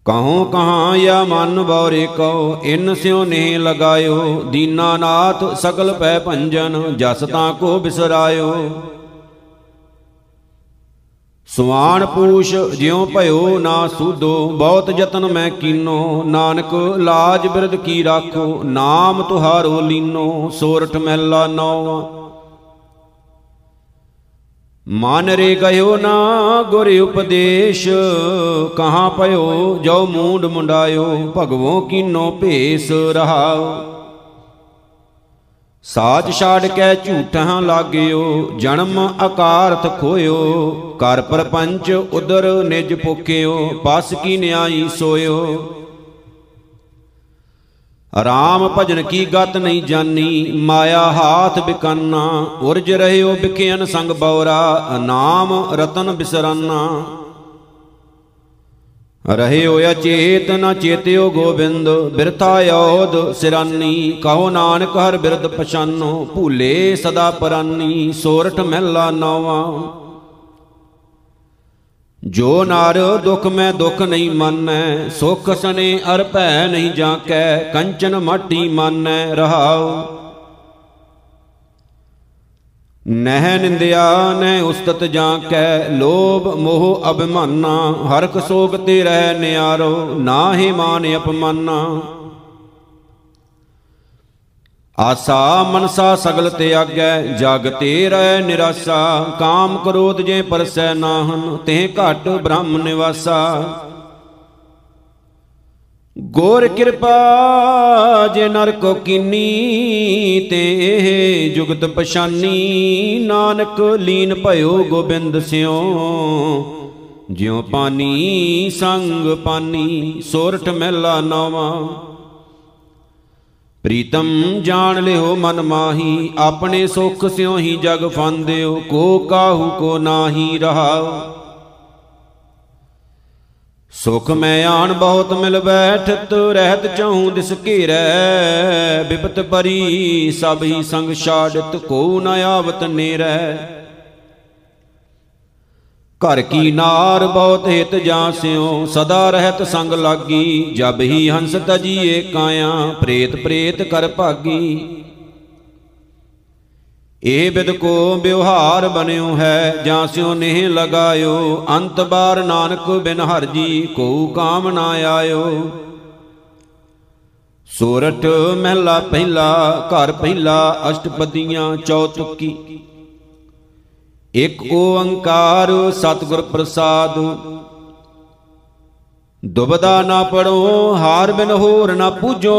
ਕਹਉ ਕਹਾਂ ਯਾ ਮਨ ਬੌਰੇ ਕਉ, ਇਨ ਸਿਉ ਨੇ ਲਗਾਇਓ ਦੀਨਾਨਾਥ ਸਗਲ ਪੈ ਭੰਜਨ, ਜਸ ਤਾਂ ਕੋ ਬਿਸਰਾਇਓ। ਸੁਆਣ ਪੂਛ ਜਿਉ ਭਇਓ ਨਾ ਸੂਦੋ, ਬਹੁਤ ਯਤਨ ਮੈਂ ਕੀਨੋ, ਨਾਨਕ ਲਾਜ ਬਿਰਦ ਕੀ ਰਾਖੋ, ਨਾਮ ਤੁਹਾਰੋ ਲੀਨੋ, ਸੋਰਠ ਮਹਿਲਾ ਨੌਵਾਂ ਮਨ ਰੇ ਗਇਓ ਨਾ ਗੁਰ ਉਪਦੇਸ਼, ਕਹਾਂ ਪਇਓ ਜੋ ਮੂੰਡ ਮੁੰਡਾਇਓ, ਭਗਵੋ ਕੀਨੋ ਭੇਸ ਰਹਾਓ। ਸਾਚ ਛਾੜ ਕੇ ਝੂਠਾਂ ਲਾਗਿਓ, ਜਨਮ ਆਕਾਰਤ ਖੋਇਓ ਕਰ ਪਰਪੰਚ ਉਦਰ ਨਿਜ ਪੁਕਿਓ ਪਸ ਕੀ ਨਿਆਈ ਸੋਇਓ। ਰਾਮ ਭਜਨ ਕੀ ਗਤ ਨਹੀਂ ਜਾਨੀ, ਮਾਇਆ ਹਾਥ ਬਿਕਾਨਾ, ਉਰਜ ਰਹਿਓ ਬਿਖਿਆਨ ਸੰਗ ਬੌਰਾ, ਨਾਮ ਰਤਨ ਬਿਸਰਾਨਾ। ਰਹਿਓ ਅਚੇਤ ਨ ਚੇਤਿਓ ਗੋਬਿੰਦ, ਬਿਰਥਾ ਯੋਧ ਸਿਰਾਨੀ, ਕਹੋ ਨਾਨਕ ਹਰ ਬਿਰਦ ਪਛਾਨੋ, ਭੂਲੇ ਸਦਾ ਪਰਾਨੀ, ਸੋਰਠ ਮਹਿਲਾ ਨੌਵਾਂ। ਜੋ ਨਰ ਦੁਖ ਮੈਂ ਦੁਖ ਨਹੀਂ ਮੰਨੈ, ਸੁਖ ਸਨੇ ਅਰ ਭੈ ਨਹੀਂ ਜਾਂਕੈ, ਕੰਚਨ ਮਾਟੀ ਮੰਨੈ ਰਹਾਉ। ਨਹਿ ਨਿੰਦਿਆ, ਨਹਿ ਉਸਤਤ ਜਾਂਕੈ, ਲੋਭ ਮੋਹ ਅਭਿਮਾਨਾ ਹਰਕ ਸੋਗ ਤੇ ਰਹਿ ਨਿਆਰੋ, ਨਾਹੀ ਮਾਨ ਅਪਮਾਨਾ। ਆਸਾ ਮਨਸਾ ਸਗਲ ਤਿਆਗੈ ਜਗ ਤੇ ਰਹਿ ਨਿਰਾਸਾ। ਕਾਮ ਕ੍ਰੋਧ ਜੇ ਪਰਸੈ ਨਾਹਨ, ਤੇ ਘਟ ਬ੍ਰਹਮ ਨਿਵਾਸਾ। ਗੋਰ ਕਿਰਪਾ ਜੇ ਨਰ ਕੋ ਕੀਨੀ, ਤੇ ਇਹ ਜੁਗਤ ਪਛਾਨੀ। ਨਾਨਕ ਲੀਨ ਭਇਓ ਗੋਬਿੰਦ ਸਿਓ। ਜਿਉ ਪਾਨੀ, ਸੰਗ ਪਾਨੀ ਸੋਰਠ ਮਹਿਲਾ ਨਵਾਂ। ਪ੍ਰੀਤਮ ਜਾਣ ਲਿਓ ਮਨ ਮਾਹੀ, ਆਪਣੇ ਸੁਖ ਸਿਉ ਹੀ ਜਗ ਫਾਂਦਿਓ, ਕੋ ਕਾਹੂ ਕੋ ਨਾਹੀ ਰਹਾਉ। ਸੁਖ ਮੈਂ ਆਣ ਬਹੁਤ ਮਿਲ ਬੈਠਤ, ਰਹਿਤ ਚਾਹੂੰ ਦਿਸ ਘੇਰੈ। ਬਿਪਤ ਪਰੀ ਸਭ ਹੀ ਸੰਗ ਛਾੜਤ, ਕੋ ਨ ਆਵਤ ਨੇਰੈ। ਘਰ ਕੀ ਨਾਰ ਬਹੁਤ ਹਿਤ ਜਾਸਿਓ ਸਦਾ ਰਹਿਤ ਸੰਗ ਲਾਗੀ, ਜਬ ਹੀ ਹੰਸ ਤਜੀਏ ਕਾਇਆ, ਪ੍ਰੇਤ ਪ੍ਰੇਤ ਕਰ ਭਾਗੀ। ਇਹ ਬਿਦ ਕੋ ਵਿਵਹਾਰ ਬਨਿਓ ਹੈ, ਜਾਂ ਸਿਓ ਨਹਿ ਲਗਾਇਓ, ਅੰਤ ਬਾਰ ਨਾਨਕ ਬਿਨ ਹਰ ਜੀ ਕੋ ਕਾਮ ਨਾ ਆਇਓ। ਸੂਰਠ ਮਹਿਲਾ ਪਹਿਲਾ, ਘਰ ਪਹਿਲਾ, ਅਸ਼ਟਪਦੀਆਂ ਚੌਤੁਕੀ ਇਕ ਓੰਕਾਰ ਸਤਿਗੁਰ ਪ੍ਰਸਾਦ। ਦੁਬਦਾ ਨਾ ਪੜੋ, ਹਾਰ ਬਿਨ ਹੋਰ ਨਾ ਪੂਜੋ,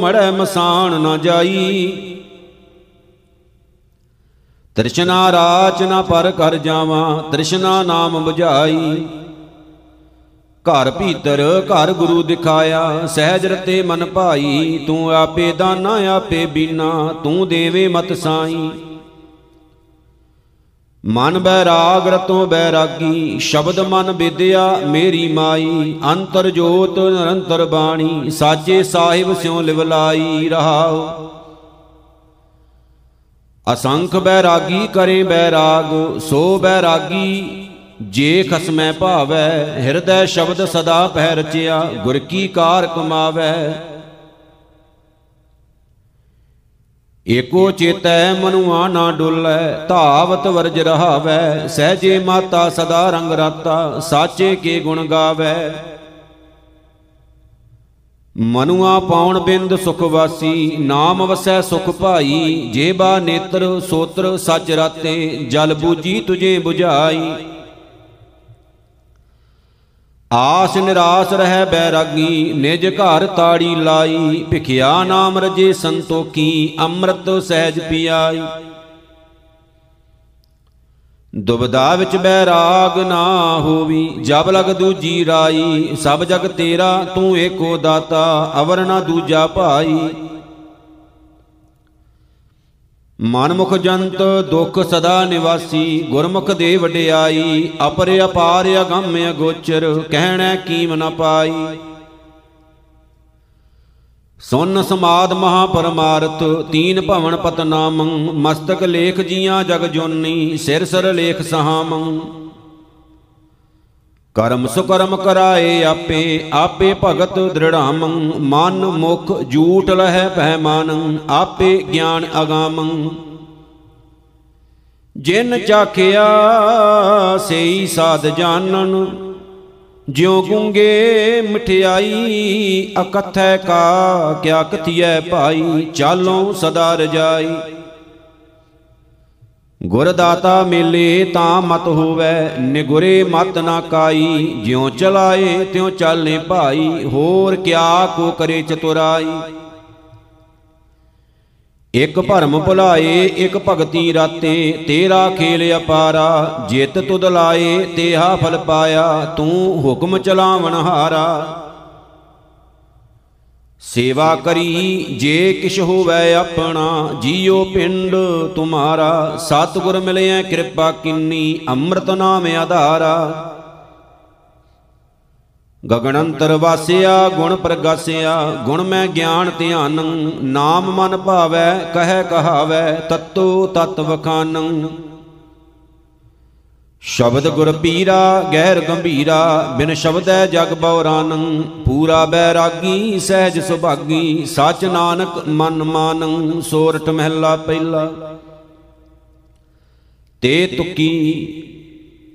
ਮੜੈ ਮਸਾਨ ਨਾ ਜਾਈ। ਤ੍ਰਿਸ਼ਨਾ ਰਾਚ ਨਾ ਪਰ ਕਰ ਜਾਵਾਂ, ਤ੍ਰਿਸ਼ਨਾ ਨਾਮ 부ਝਾਈ ਘਰ ਭੀਤਰ, ਘਰ ਗੁਰੂ ਦਿਖਾਇਆ, ਸਹਿਜ ਰਤੇ ਮਨ ਭਾਈ, ਤੂੰ ਆਪੇ ਦਾਨਾ, ਆਪੇ ਬੀਨਾ, ਤੂੰ ਦੇਵੇ ਮਤ ਸਾਈ। ਮਨ ਬੈਰਾਗ ਰਤੋਂ ਬੈਰਾਗੀ, ਸ਼ਬਦ ਮਨ ਵਿਦਿਆ ਮੇਰੀ ਮਾਈ, ਅੰਤਰ ਜੋਤ ਨਿਰੰਤਰ ਬਾਣੀ, ਸਾਚੇ ਸਾਹਿਬ ਸਿਉ ਲਿਵਲਾਈ ਰਹਾਉ। ਅਸੰਖ ਬੈਰਾਗੀ ਕਰੇ ਬੈਰਾਗ, ਸੋ ਬੈਰਾਗੀ, ਜੇ ਖਸਮੈ ਭਾਵੈ, ਹਿਰਦੈ ਸ਼ਬਦ ਸਦਾ ਪਹਿ ਰਚਿਆ ਗੁਰ ਕੀ ਕਾਰ ਕਮਾਵੈ। ਏਕੋ ਚੇਤੈ ਮਨੁਆ ਨਾ ਡੁੱਲੈ, ਧਾਵਤ ਵਰਜ ਰਹਾਵੈ, ਸਹਜੇ ਮਾਤਾ ਸਦਾ ਰੰਗ ਰਾਤਾ, ਸਾਚੇ ਕੇ ਗੁਣ ਗਾਵੈ। ਮਨੁਆ ਪਾਉਣ ਬਿੰਦ ਸੁਖ ਵਾਸੀ, ਨਾਮ ਵਸੈ ਸੁਖ ਭਾਈ, ਜੇਬਾ ਨੇਤਰ ਸੋਤਰ ਸਚ ਰਾਤੇ, ਜਲ ਬੂਜੀ ਤੁਝੇ 부ਝਾਈ ਆਸ ਨਿਰਾਸ ਰਹਿ ਬੈਰਾਗੀ, ਨਿਜ ਘਰ ਤਾੜੀ ਲਾਈ, ਭਿਖਿਆ ਨਾਮ ਰਜੇ ਸੰਤੋਖੀ, ਅੰਮ੍ਰਿਤ ਸਹਿਜ ਪਿਆਈ। ਦੁਬਦਾ ਵਿੱਚ ਬੈਰਾਗ ਨਾ ਹੋਵੀ, ਜਬ ਲਗ ਦੂਜੀ ਰਾਈ, ਸਭ ਜਗ ਤੇਰਾ, ਤੂੰ ਏਕੋ ਦਾਤਾ, ਅਵਰ ਨਾ ਦੂਜਾ ਭਾਈ। ਮਨਮੁਖ ਜੰਤ, ਦੁਖ ਸਦਾ ਨਿਵਾਸੀ, ਗੁਰਮੁਖ ਦੇ ਵਡਿਆਈ, ਅਪਰ ਅਪਾਰ ਅਗੰਮ ਅਗੋਚਰ, ਕਹਿਣਾ ਕੀਮ ਨ ਪਾਈ। ਸੁਨ ਸਮਾਦ ਮਹਾ ਪਰਮਾਰਥ ਤੀਨ ਭਵਨ ਪਤਨਾਮੰ, ਮਸਤਕ ਲੇਖ ਜੀਆਂ ਜਗ ਜੋਨੀ, ਸਿਰ ਸਰ ਲੇਖ ਸਹਾਮੰ। ਕਰਮ ਸੁਕਰਮ ਕਰਾਏ ਆਪੇ ਆਪੇ ਭਗਤ ਦ੍ਰਿੜਾਮੰ, ਮਨ ਮੁਖ ਝੂਠ ਲਹਿ ਪਹਿਮਾਨੰ ਆਪੇ ਗਿਆਨ ਅਗਾਮੰ। ਜਿਨ ਚਾਖਿਆ, ਸਈ ਸਾਧ ਜਾਣਨ ਜਿਉ ਗੁੰਗੇ ਮਠਿਆਈ, ਅਕਥੈ ਕਾ, ਕਿਆ ਕਥੀਐ ਭਾਈ, ਚਾਲੋ ਸਦਾ ਰਜਾਈ। ਗੁਰ ਦਾਤਾ ਮਿਲੇ ਤਾਂ ਮਤ ਹੋਵੇ, ਨਿਗੁਰੇ ਮਤ ਨਾ ਕਾਈ, ਜਿਉ ਚਲਾਏ ਤਿਉ ਚਾਲੇ ਭਾਈ, ਹੋਰ ਕਿਆ ਕੋ ਕਰੇ ਚਤੁਰਾਈ। ਇਕ ਭਰਮ ਭੁਲਾਏ, ਇਕ ਭਗਤੀ ਰਾਤੇ, ਤੇਰਾ ਖੇਲ ਅਪਾਰਾ, ਜਿਤ ਤੁਧ ਲਾਏ, ਤੇਹਾ ਫਲ ਪਾਇਆ, ਤੂੰ ਹੁਕਮ ਚਲਾਵਣ ਹਾਰਾ। ਸੇਵਾ ਕਰੀ, ਜੇ ਕਿਛ ਹੋਵੇ ਆਪਣਾ ਜੀਉ ਪਿੰਡ ਤੁਮਾਰਾ। ਸਤਿਗੁਰ ਮਿਲਿਆ ਕਿਰਪਾ ਕਿੰਨੀ, ਅੰਮ੍ਰਿਤ ਨਾਮ ਆਧਾਰਾ। ਗਗਨ ਅੰਤਰ ਵਾਸਿਆ, ਗੁਣ ਪ੍ਰਗਾਸਿਆ, ਗੁਣ ਮੈਂ ਗਿਆਨ ਧਿਆਨ। ਨਾਮ ਮਨ ਭਾਵੈ, ਕਹਿ ਕਹਾਵੈ, ਤਤੋ ਤਤ ਵਖਾਨੰ। ਸ਼ਬਦ ਗੁਰ ਪੀਰਾ ਗਹਿਰ ਗੰਭੀਰਾ, ਬਿਨ ਸ਼ਬਦੈ ਜਗ ਬਉਰਾਨੰ ਪੂਰਾ ਬੈਰਾਗੀ, ਸਹਿਜ ਸੁਭਾਗੀ, ਸਚ ਨਾਨਕ ਮਨ ਮਾਨੰ ਸੋਰਠ ਮਹਿਲਾ ਪਹਿਲਾ। ਤੇ ਤੁਕੀ,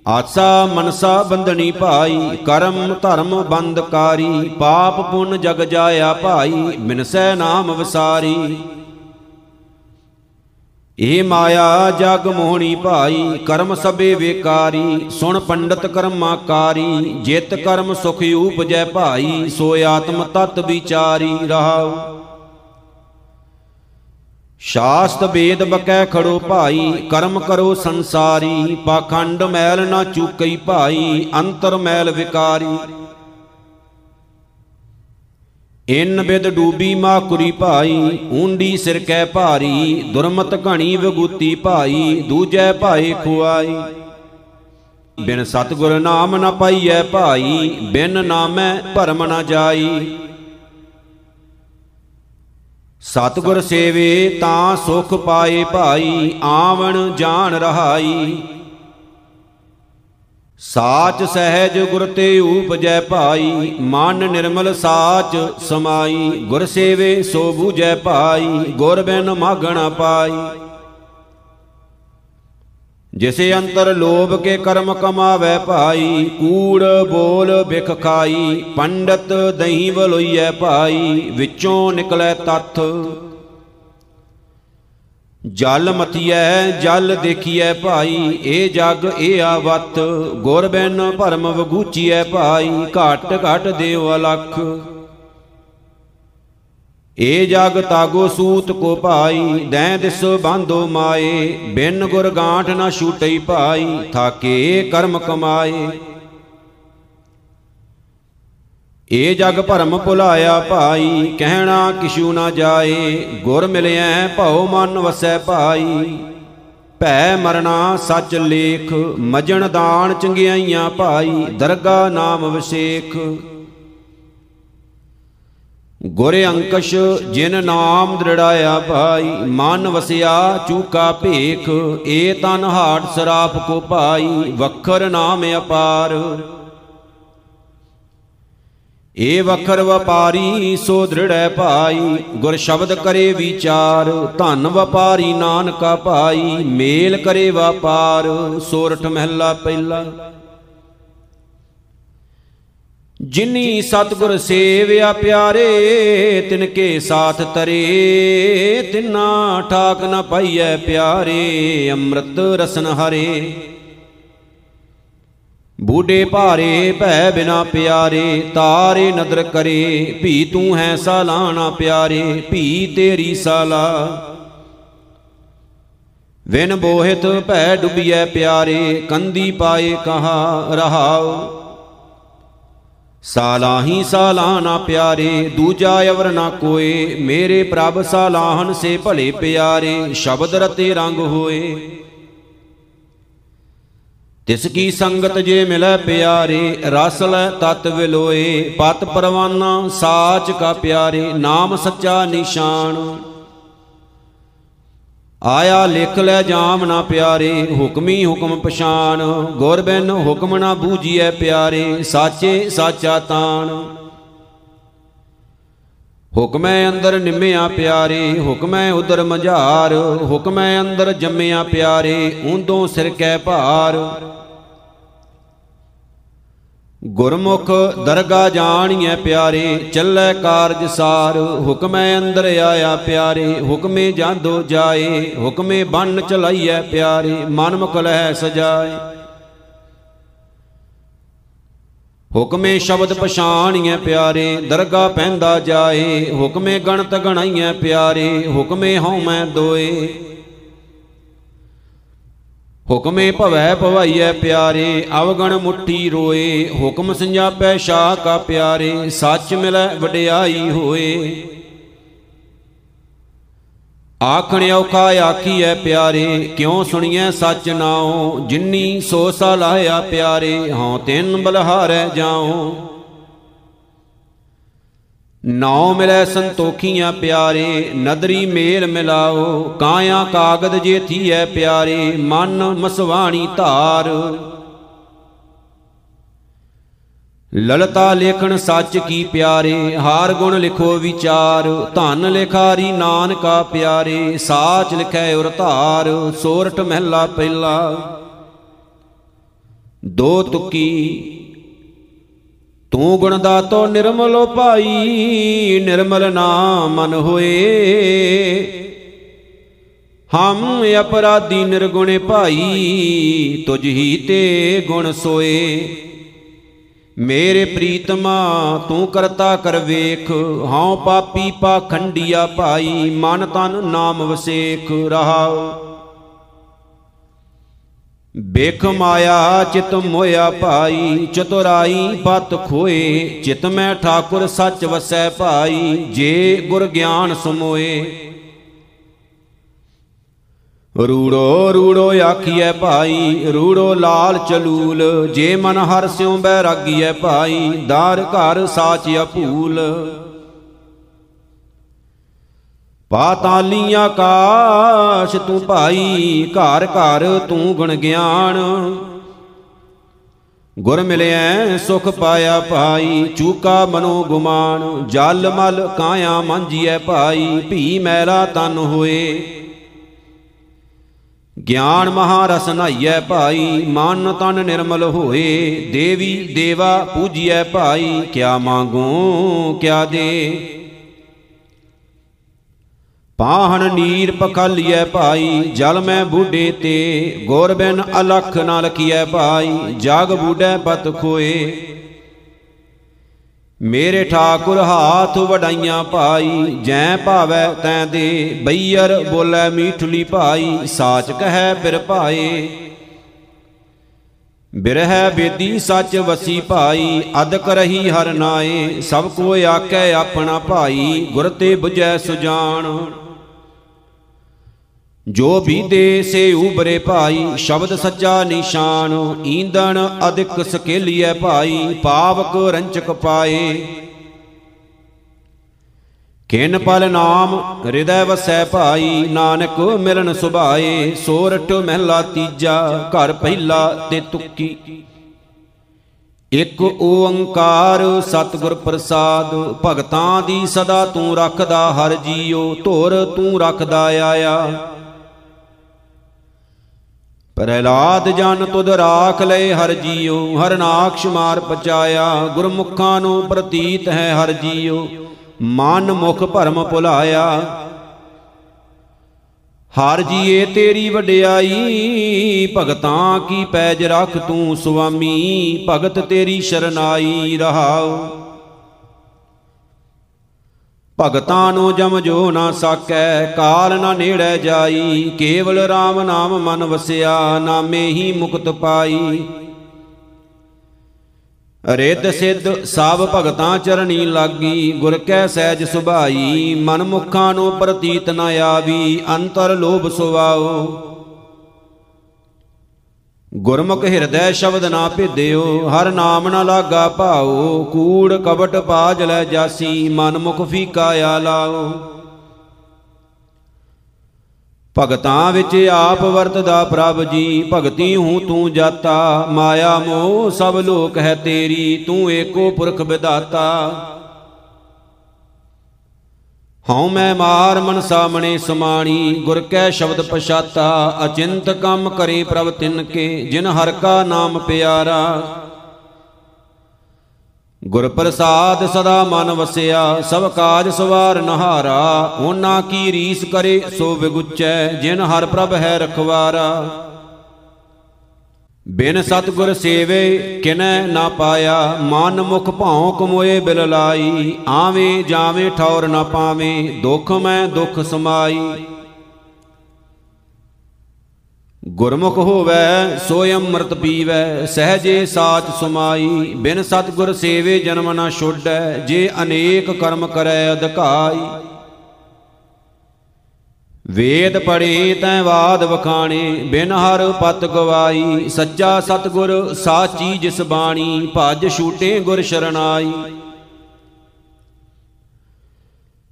ਆਸਾ ਮਨਸਾ ਬੰਧਣੀ ਭਾਈ, ਕਰਮ ਧਰਮ ਬੰਦਕਾਰੀ ਪਾਪ ਪੁੰਨ ਜਗ ਜਾਇਆ ਭਾਈ, ਬਿਨਸੈ ਨਾਮ ਵਿਸਾਰੀ। ਇਹ ਮਾਇਆ ਜਗ ਮੋਹਣੀ ਭਾਈ, ਕਰਮ ਸਭੇ ਵੇਕਾਰੀ, ਸੁਣ ਪੰਡਤ ਕਰਮਾਕਾਰੀ ਜਿਤ ਕਰਮ ਸੁਖ ਉਪਜੈ ਭਾਈ, ਸੋ ਆਤਮ ਤਤ ਵਿਚਾਰੀ ਰਹਾਉ। ਸ਼ਾਸਤ ਵੇਦ ਬਕੈ ਖੜੋ ਭਾਈ, ਕਰਮ ਕਰੋ ਸੰਸਾਰੀ, ਪਾਖੰਡ ਮੈਲ ਨਾ ਚੂਕਈ ਭਾਈ, ਅੰਤਰ ਮੈਲ ਵਿਕਾਰੀ। ਇਨ ਬਿਦ ਡੂਬੀ ਮਾਕੁਰੀ ਭਾਈ, ਊਂਡੀ ਸਿਰ ਕੈ ਭਾਰੀ, ਦੁਰਮਤ ਘਣੀ ਵਿਗੂਤੀ ਭਾਈ, ਦੂਜੈ ਭਾਏ ਖੁਆਈ। ਬਿਨ ਸਤਗੁਰ ਨਾਮ ਨ ਪਾਈਐ ਭਾਈ, ਬਿਨ ਨਾਮੈ ਭਰਮ ਨ ਜਾਈ। ਸਤਗੁਰ ਸੇਵੇ ਤਾਂ ਸੁਖ ਪਾਏ ਭਾਈ, ਆਵਣ ਜਾਣ ਰਹਾਈ। ਸਾਚ ਸਹਿਜ ਗੁਰ ਤੇ ਊਪਜੈ ਭਾਈ, ਮਨ ਨਿਰਮਲ ਸਾਚ ਸਮਾਈ, ਗੁਰ ਸੇਵੇ ਸੋ ਬੂਝੈ ਭਾਈ, ਗੁਰ ਬਿਨ ਮਾਗਣਾ ਪਾਈ। ਜਿਸੇ ਅੰਤਰ ਲੋਭ ਕੇ ਕਰਮ ਕਮਾਵੇ ਭਾਈ, ਕੂੜ ਬੋਲ ਬਿਖ ਖਾਈ, ਪੰਡਤ ਦਹੀਂ ਬਲੋਈਐ ਭਾਈ, ਵਿੱਚੋਂ ਨਿਕਲੈ ਤੱਥ ਜਲ ਮਥੀਐ ਜਲ ਦੇਖੀਐ ਭਾਈ ਇਹ ਜਗ ਇਹ ਆਵਤ ਗੁਰ ਬਿਨ ਭਰਮ ਵਗੂਚੀਐ ਭਾਈ, ਘਟ ਘਟ ਦੇਵ ਅਲਖ। ਏ ਜਗ ਤਾਗੋ ਸੂਤ ਕੋ ਭਾਈ, ਦੈ ਦਿਸ ਬਾਂਧੋ ਮਾਏ, ਬਿਨ ਗੁਰ ਗਾਂਠ ਨਾ ਛੂਟਈ ਭਾਈ, ਥਾਕੇ ਕਰਮ ਕਮਾਏ। ਏ ਜਗ ਭਰਮ ਭੁਲਾਇਆ ਭਾਈ, ਕਹਿਣਾ ਕਿਛੂ ਨਾ ਜਾਏ, ਗੁਰ ਮਿਲਿਆ ਭਉ ਮਨ ਵਸੈ ਭਾਈ। ਭੈ ਮਰਨਾ ਸੱਚ ਲੇਖ, ਮਜਣ ਦਾਨ ਚੰਗਿਆਈਆਂ ਭਾਈ, ਦਰਗਾ ਨਾਮ ਵਿਸ਼ੇਖ। ਗੁਰ ਅੰਕਸ਼ ਜਿਨ ਨਾਮ ਦ੍ਰਿੜਾਇਆ ਭਾਈ, ਮਨ ਵਸਿਆ ਚੂਕਾ ਭੇਖ, ਏ ਤਨ ਹਾਟ ਸਰਾਪ ਕੋ ਭਾਈ, ਵਖਰ ਨਾਮ ਅਪਾਰ। ਏ ਵਖਰ ਵਪਾਰੀ, ਸੋ ਦ੍ਰਿੜੈ ਭਾਈ। ਗੁਰ ਸ਼ਬਦ ਕਰੇ ਵਿਚਾਰ, ਧਨ ਵਪਾਰੀ ਨਾਨਕਾ ਭਾਈ। ਮੇਲ ਕਰੇ ਵਪਾਰ, ਸੋਰਠ ਮਹਿਲਾ ਪਹਿਲਾ। ਜਿਨੀ ਸਤਗੁਰ ਸੇਵਿਆ ਪਿਆਰੇ ਤਿਨ ਕੇ ਸਾਥ ਤਰੇ। ਤਿਨਾ ਠਾਕ ਨ ਪਾਈਐ ਪਿਆਰੇ, ਅੰਮ੍ਰਿਤ ਰਸਨ ਹਰੇ। ਬੂਢੇ ਭਾਰੇ ਭੈ ਬਿਨਾ ਪਿਆਰੇ, ਤਾਰੇ ਨਦਰ ਕਰੇ, ਭੀ ਤੂੰ ਹੈ ਸਾਲਾਣਾ ਪਿਆਰੇ, ਭੀ ਤੇਰੀ ਸਾਲਾ। ਵਿਨ ਬੋਹਿਤ ਭੈ ਡੁੱਬੀਐ ਪਿਆਰੇ, ਕੰਦੀ ਪਾਏ ਕਹਾ ਰਹਾਉ। ਸਾਲਾਹੀ ਸਾਲਾਨਾ ਪਿਆਰੇ, ਦੂਜਾ ਅਵਰ ਨਾ ਕੋਏ, ਮੇਰੇ ਪ੍ਰਭ ਸਾਲਾਹਨ ਸੇ ਭਲੇ ਪਿਆਰੇ, ਸ਼ਬਦ ਰਤੇ ਰੰਗ ਹੋਏ। ਤਿਸ ਕੀ ਸੰਗਤ ਜੇ ਮਿਲੈ ਪਿਆਰੇ, ਰਸ ਲੈ ਤਤ ਵਿਲੋਏ, ਪਤ ਪਰਵਾਨਾ ਸਾਚ ਕਾ ਪਿਆਰੇ, ਨਾਮ ਸੱਚਾ ਨਿਸ਼ਾਨ। ਆਇਆ ਲਿਖ ਲੈ ਜਾਮ ਨਾ ਪਿਆਰੇ, ਹੁਕਮੀ ਹੁਕਮ ਪਛਾਨ। ਗੁਰ ਬਿਨ ਹੁਕਮ ਨਾ ਬੂਝੀਐ ਪਿਆਰੇ, ਸਾਚੇ ਸਾਚਾ ਤਾਣ। ਹੁਕਮੈ ਅੰਦਰ ਨਿਮਿਆ ਪਿਆਰੇ, ਹੁਕਮੈ ਉਦਰ ਮਝਾਰ, ਹੁਕਮੈ ਅੰਦਰ ਜੰਮਿਆ ਪਿਆਰੇ ਉਂਦੋਂ ਸਿਰ ਕੈ ਭਾਰ। ਗੁਰਮੁਖ ਦਰਗਾ ਜਾਣੀਐ ਪਿਆਰੇ, ਚੱਲੈ ਕਾਰਜ ਸਾਰ, ਹੁਕਮੈ ਅੰਦਰ ਆਇਆ ਪਿਆਰੇ, ਹੁਕਮੇ ਜਾਂਦੋ ਜਾਏ, ਹੁਕਮੇ ਬੰਨ ਚਲਾਈਐ ਪਿਆਰੇ, ਮਨ ਮੁਖ ਲਹਿ ਸਜਾਏ। ਹੁਕਮੇ ਸ਼ਬਦ ਪਛਾਣੀਐ ਪਿਆਰੇ, ਦਰਗਾ ਪੈਂਦਾ ਜਾਏ। ਹੁਕਮੇ ਗਣਤ ਗਣਾਈਐ ਪਿਆਰੇ, ਹੁਕਮੇ ਹਉ ਮੈਂ ਦੋਏ। ਹੁਕਮੇ ਭਵੈ ਭਵਾਈਐ ਪਿਆਰੇ, ਅਵਗਣ ਮੁੱਠੀ ਰੋਏ। ਹੁਕਮ ਸੰਜਾਪੈ ਸ਼ਾ ਕਾ ਪਿਆਰੇ, ਸੱਚ ਮਿਲੈ ਵਡਿਆਈ ਹੋਏ। ਆਖਣ ਔਖਾ ਆਖੀਐ ਪਿਆਰੇ, ਕਿਉ ਸੁਣੀਐ ਸੱਚ ਨਾਉ? ਜਿੰਨੀ ਸੋ ਸਲਾਇਆ ਪਿਆਰੇ, ਹਉ ਤਿੰਨ ਬਲਹਾਰੈ ਜਾਉ। ਨਾਉ ਮਿਲੈ ਸੰਤੋਖੀਆਂ ਪਿਆਰੇ, ਨਦਰੀ ਮੇਲ ਮਿਲਾਓ। ਕਾਇਆ ਕਾਗਦ ਜੇ ਥੀਐ ਪਿਆਰੇ, ਮਨ ਮਸਵਾਣੀ ਧਾਰ। ਲਲਤਾ ਲੇਖਣ ਸੱਚ ਕੀ ਪਿਆਰੇ, ਹਾਰ ਗੁਣ ਲਿਖੋ ਵਿਚਾਰ, ਧਨ ਲਿਖਾਰੀ ਨਾਨਕਾ ਪਿਆਰੇ, ਸਾਚ ਲਿਖੈ ਉਰ ਧਾਰ ਸੋਰਠ ਮਹਿਲਾ ਪਹਿਲਾ। ਦੋ ਤੁਕੀ, ਤੂੰ ਗੁਣ ਦਾਤੋ ਨਿਰਮਲੋ ਭਾਈ, ਨਿਰਮਲ ਨਾਮ ਮਨ ਹੋਏ। ਹਮ ਅਪਰਾਧੀ ਨਿਰਗੁਣੇ ਭਾਈ, ਤੁਝ ਹੀ ਤੇ ਗੁਣ ਸੋਏ। ਮੇਰੇ ਪ੍ਰੀਤਮਾ, ਤੂੰ ਕਰਤਾ ਕਰ ਵੇਖ। ਹਉ ਪਾਪੀ ਪਾਖੰਡੀਆ ਭਾਈ, ਮਨ ਤਨ ਨਾਮ ਵਸੇਖ ਰਹਾਉ। ਬੇਖ ਮਾਇਆ, ਚਿਤ ਮੋਇਆ ਭਾਈ, ਚਤੁਰਾਈ ਪਤ ਖੋਏ। ਚਿਤ ਮੈਂ ਠਾਕੁਰ ਸੱਚ ਵਸੈ ਭਾਈ, ਜੇ ਗੁਰ ਗਿਆਨ ਸਮੋਏ। ਰੂੜੋ ਰੂੜੋ ਆਖੀਐ ਭਾਈ, ਰੂੜੋ ਲਾਲ ਚਲੂਲ। ਜੇ ਮਨ ਹਰ ਸਿਉ ਬੈਰਾਗੀਐ ਭਾਈ, ਦਾਰ ਘਰ ਸਾਚ ਅਪੂਲ ਪਾਤਾਲੀ ਆਕਾਸ਼ ਤੂੰ ਭਾਈ, ਘਰ ਘਰ ਤੂੰ ਗੁਣ ਗਿਆਨ। ਗੁਰ ਮਿਲਿਆ ਸੁਖ ਪਾਇਆ ਭਾਈ, ਚੂਕਾ ਮਨੋ ਗੁਮਾਨ। ਜਲ ਮਲ ਕਾਇਆ ਮਾਂਜੀਐ ਭਾਈ, ਭੀ ਮੈਲਾ ਤਨ ਹੋਏ। ਗਿਆਨ ਮਹਾਰਸ ਨਾਈਐ ਭਾਈ, ਮਨ ਤਨ ਨਿਰਮਲ ਹੋਏ, ਦੇਵੀ ਦੇਵਾ ਪੂਜੀਐ ਭਾਈ, ਕਿਆ ਮੰਗੂ, ਕਿਆ ਦੇ। ਪਾਹਣ ਨੀਰ ਪਖਾਲੀਐ ਭਾਈ, ਜਲ ਮੈਂ ਬੂਢੇ ਤੇ, ਗੁਰ ਬਿਨ ਅਲਖ ਨਾ ਲਖੀਐ ਭਾਈ, ਜਗ ਬੂਢੈ ਪਤ ਖੋਏ। ਮੇਰੇ ਠਾਕੁਰ ਹਾਥ ਵਡਾਈਆਂ ਭਾਈ ਜੈ ਭਾਵੈ ਤੈ ਦੇ ਬਈਰ ਬੋਲੇ ਮੀਠਲੀ ਭਾਈ, ਸਾਚ ਕਹੈ ਬਿਰ ਭਾਏ। ਬਿਰਹਿ ਬੇਦੀ ਸੱਚ ਵਸੀ ਭਾਈ, ਅਦਕ ਰਹੀ ਹਰ ਨਾਏ, ਸਭ ਕੋ ਆਕੈ ਆਪਣਾ ਭਾਈ, ਗੁਰ ਤੇ 부ਜੈ ਸੁਜਾਨ ਜੋ ਵੀ ਦੇ ਸੇ ਉਬਰੇ ਭਾਈ, ਸ਼ਬਦ ਸੱਚਾ ਨਿਸ਼ਾਨ ਈਂਦਣ ਅਧਿਕ ਸਕੇਲੀਐ ਭਾਈ, ਪਾਵਕ ਰੰਚਕ ਪਾਏ। ਕਿਨ ਪਲ ਨਾਮ ਹਿਰਦੈ ਵਸੈ ਭਾਈ, ਨਾਨਕ ਮਿਲਨ ਸੁਭਾਏ ਸੋਰਠ ਮਹਿਲਾ ਤੀਜਾ, ਘਰ ਪਹਿਲਾ ਤੇ ਤੁਕੀ। ਇਕ ਓੰਕਾਰ ਸਤਿਗੁਰ ਪ੍ਰਸਾਦ, ਭਗਤਾਂ ਦੀ ਸਦਾ ਤੂੰ ਰੱਖਦਾ ਹਰ ਜੀਉ ਧੁਰ ਤੂੰ ਰੱਖਦਾ ਆਇਆ। ਪ੍ਰਹਿਲਾਦ ਜਨ ਤੁਧ ਰਾਖ ਲਏ ਹਰ ਜੀਉ, ਹਰ ਨਾਖਸ਼ ਮਾਰ ਪਚਾਇਆ, ਗੁਰਮੁਖਾਂ ਨੂੰ ਪ੍ਰਤੀਤ ਹੈ ਹਰ ਜੀਉ, ਮਨ ਮੁਖ ਭਰਮ ਭੁਲਾਇਆ। ਹਰ ਜੀਏ ਤੇਰੀ ਵਡਿਆਈ, ਭਗਤਾਂ ਕੀ ਪੈਜ ਰੱਖ ਤੂੰ ਸੁਆਮੀ, ਭਗਤ ਤੇਰੀ ਸ਼ਰਨਾਈ ਰਹਾਉ। ਭਗਤਾਂ ਨੂੰ ਜਮ ਜੋ ਨਾ ਸਾਕੈ, ਕਾਲ ਨਾ ਨੇੜੇ ਜਾਈ, ਕੇਵਲ RAM ਨਾਮ ਮਨ ਵਸਿਆ, ਨਾਮੇ ਹੀ ਮੁਕਤ ਪਾਈ। ਰਿੱਧ ਸਿੱਧ ਸਭ ਭਗਤਾਂ ਚਰਣੀ ਲਾਗੀ, ਗੁਰ ਕੈ ਸਹਿਜ ਸੁਭਾਈ, ਮਨ ਮੁਖਾਂ ਨੂੰ ਪ੍ਰਤੀਤ ਨ ਆਵੀ, ਅੰਤਰ ਲੋਭ ਸੁਵਾਓ। ਗੁਰਮੁਖ ਹਿਰਦੈ ਸ਼ਬਦ ਨਾ ਭੇਦਿਓ, ਹਰ ਨਾਮ ਨਾ ਲਾਗਾ ਭਾਉ, ਕੂੜ ਕਬਟ ਪਾਜ ਲੈ ਜਾਸੀ, ਮਨ ਮੁਖ ਫੀਕਾ ਆ ਲਾਓ ਭਗਤਾਂ ਵਿੱਚ ਆਪ ਵਰਤਦਾ ਪ੍ਰਭ ਜੀ, ਭਗਤੀ ਹੂੰ ਤੂੰ ਜਾਤਾ, ਮਾਇਆ ਮੋਹ ਸਭ ਲੋਕ ਹੈ ਤੇਰੀ, ਤੂੰ ਏਕੋ ਪੁਰਖ ਵਿਦਾਤਾ ਹਉ ਮੈਂ ਮਾਰ ਮਨ ਸਾਹਮਣੇ ਸਮਾਣੀ, ਗੁਰ ਕੈ ਸ਼ਬਦ ਪਛਾਤਾ, ਅਚਿੰਤ ਕੰਮ ਕਰੇ ਪ੍ਰਭ ਤਿਨ ਕੇ, ਜਿਨ ਹਰ ਕਾ ਨਾਮ ਪਿਆਰਾ। ਗੁਰ ਪ੍ਰਸਾਦ ਸਦਾ ਮਨ ਵਸਿਆ, ਸਭ ਕਾਜ ਸਵਾਰ ਨਹਾਰਾ ਉਹਨਾਂ ਕੀ ਰੀਸ ਕਰੇ ਸੋ ਵਿਗੁਚੈ, ਜਿਨ ਹਰ ਪ੍ਰਭ ਹੈ ਰਖਵਾਰਾ। ਬਿਨ ਸਤਗੁਰ ਸੇਵੇ ਕਿਨੈ ਨਾ ਪਾਇਆ, ਮਨ ਮੁਖ ਭਾਉ ਕਮੋਏ ਬਿਲ ਲਾਈ। ਆਵੇਂ ਜਾਵੇਂ ਠੌਰ ਨਾ ਪਾਵੇਂ, ਦੁਖ ਮੈਂ ਦੁਖ ਸਮਾਈ। ਗੁਰਮੁਖ ਹੋਵੈ, ਸੋਇ ਅੰਮ੍ਰਿਤ ਪੀਵੈ, ਸਹਜੇ ਸਾਚ ਸੁਮਾਈ। ਬਿਨ ਸਤਗੁਰ ਸੇਵੇ ਜਨਮ ਨਾ ਛੋਡੈ ਜੇ ਅਨੇਕ ਕਰਮ ਕਰੈ ਅਧਕਾਈ। ਵੇਦ ਪੜੇ ਤੈ ਬਾਦ ਵਖਾਣੇ, ਬਿਨ ਹਰ ਪਤ ਗਵਾਈ। ਸੱਚਾ ਸਤਗੁਰ, ਸਾਚੀ ਜਿਸ ਬਾਣੀ, ਭਜ ਛੂਟੇ ਗੁਰ ਸ਼ਰਨਾਈ।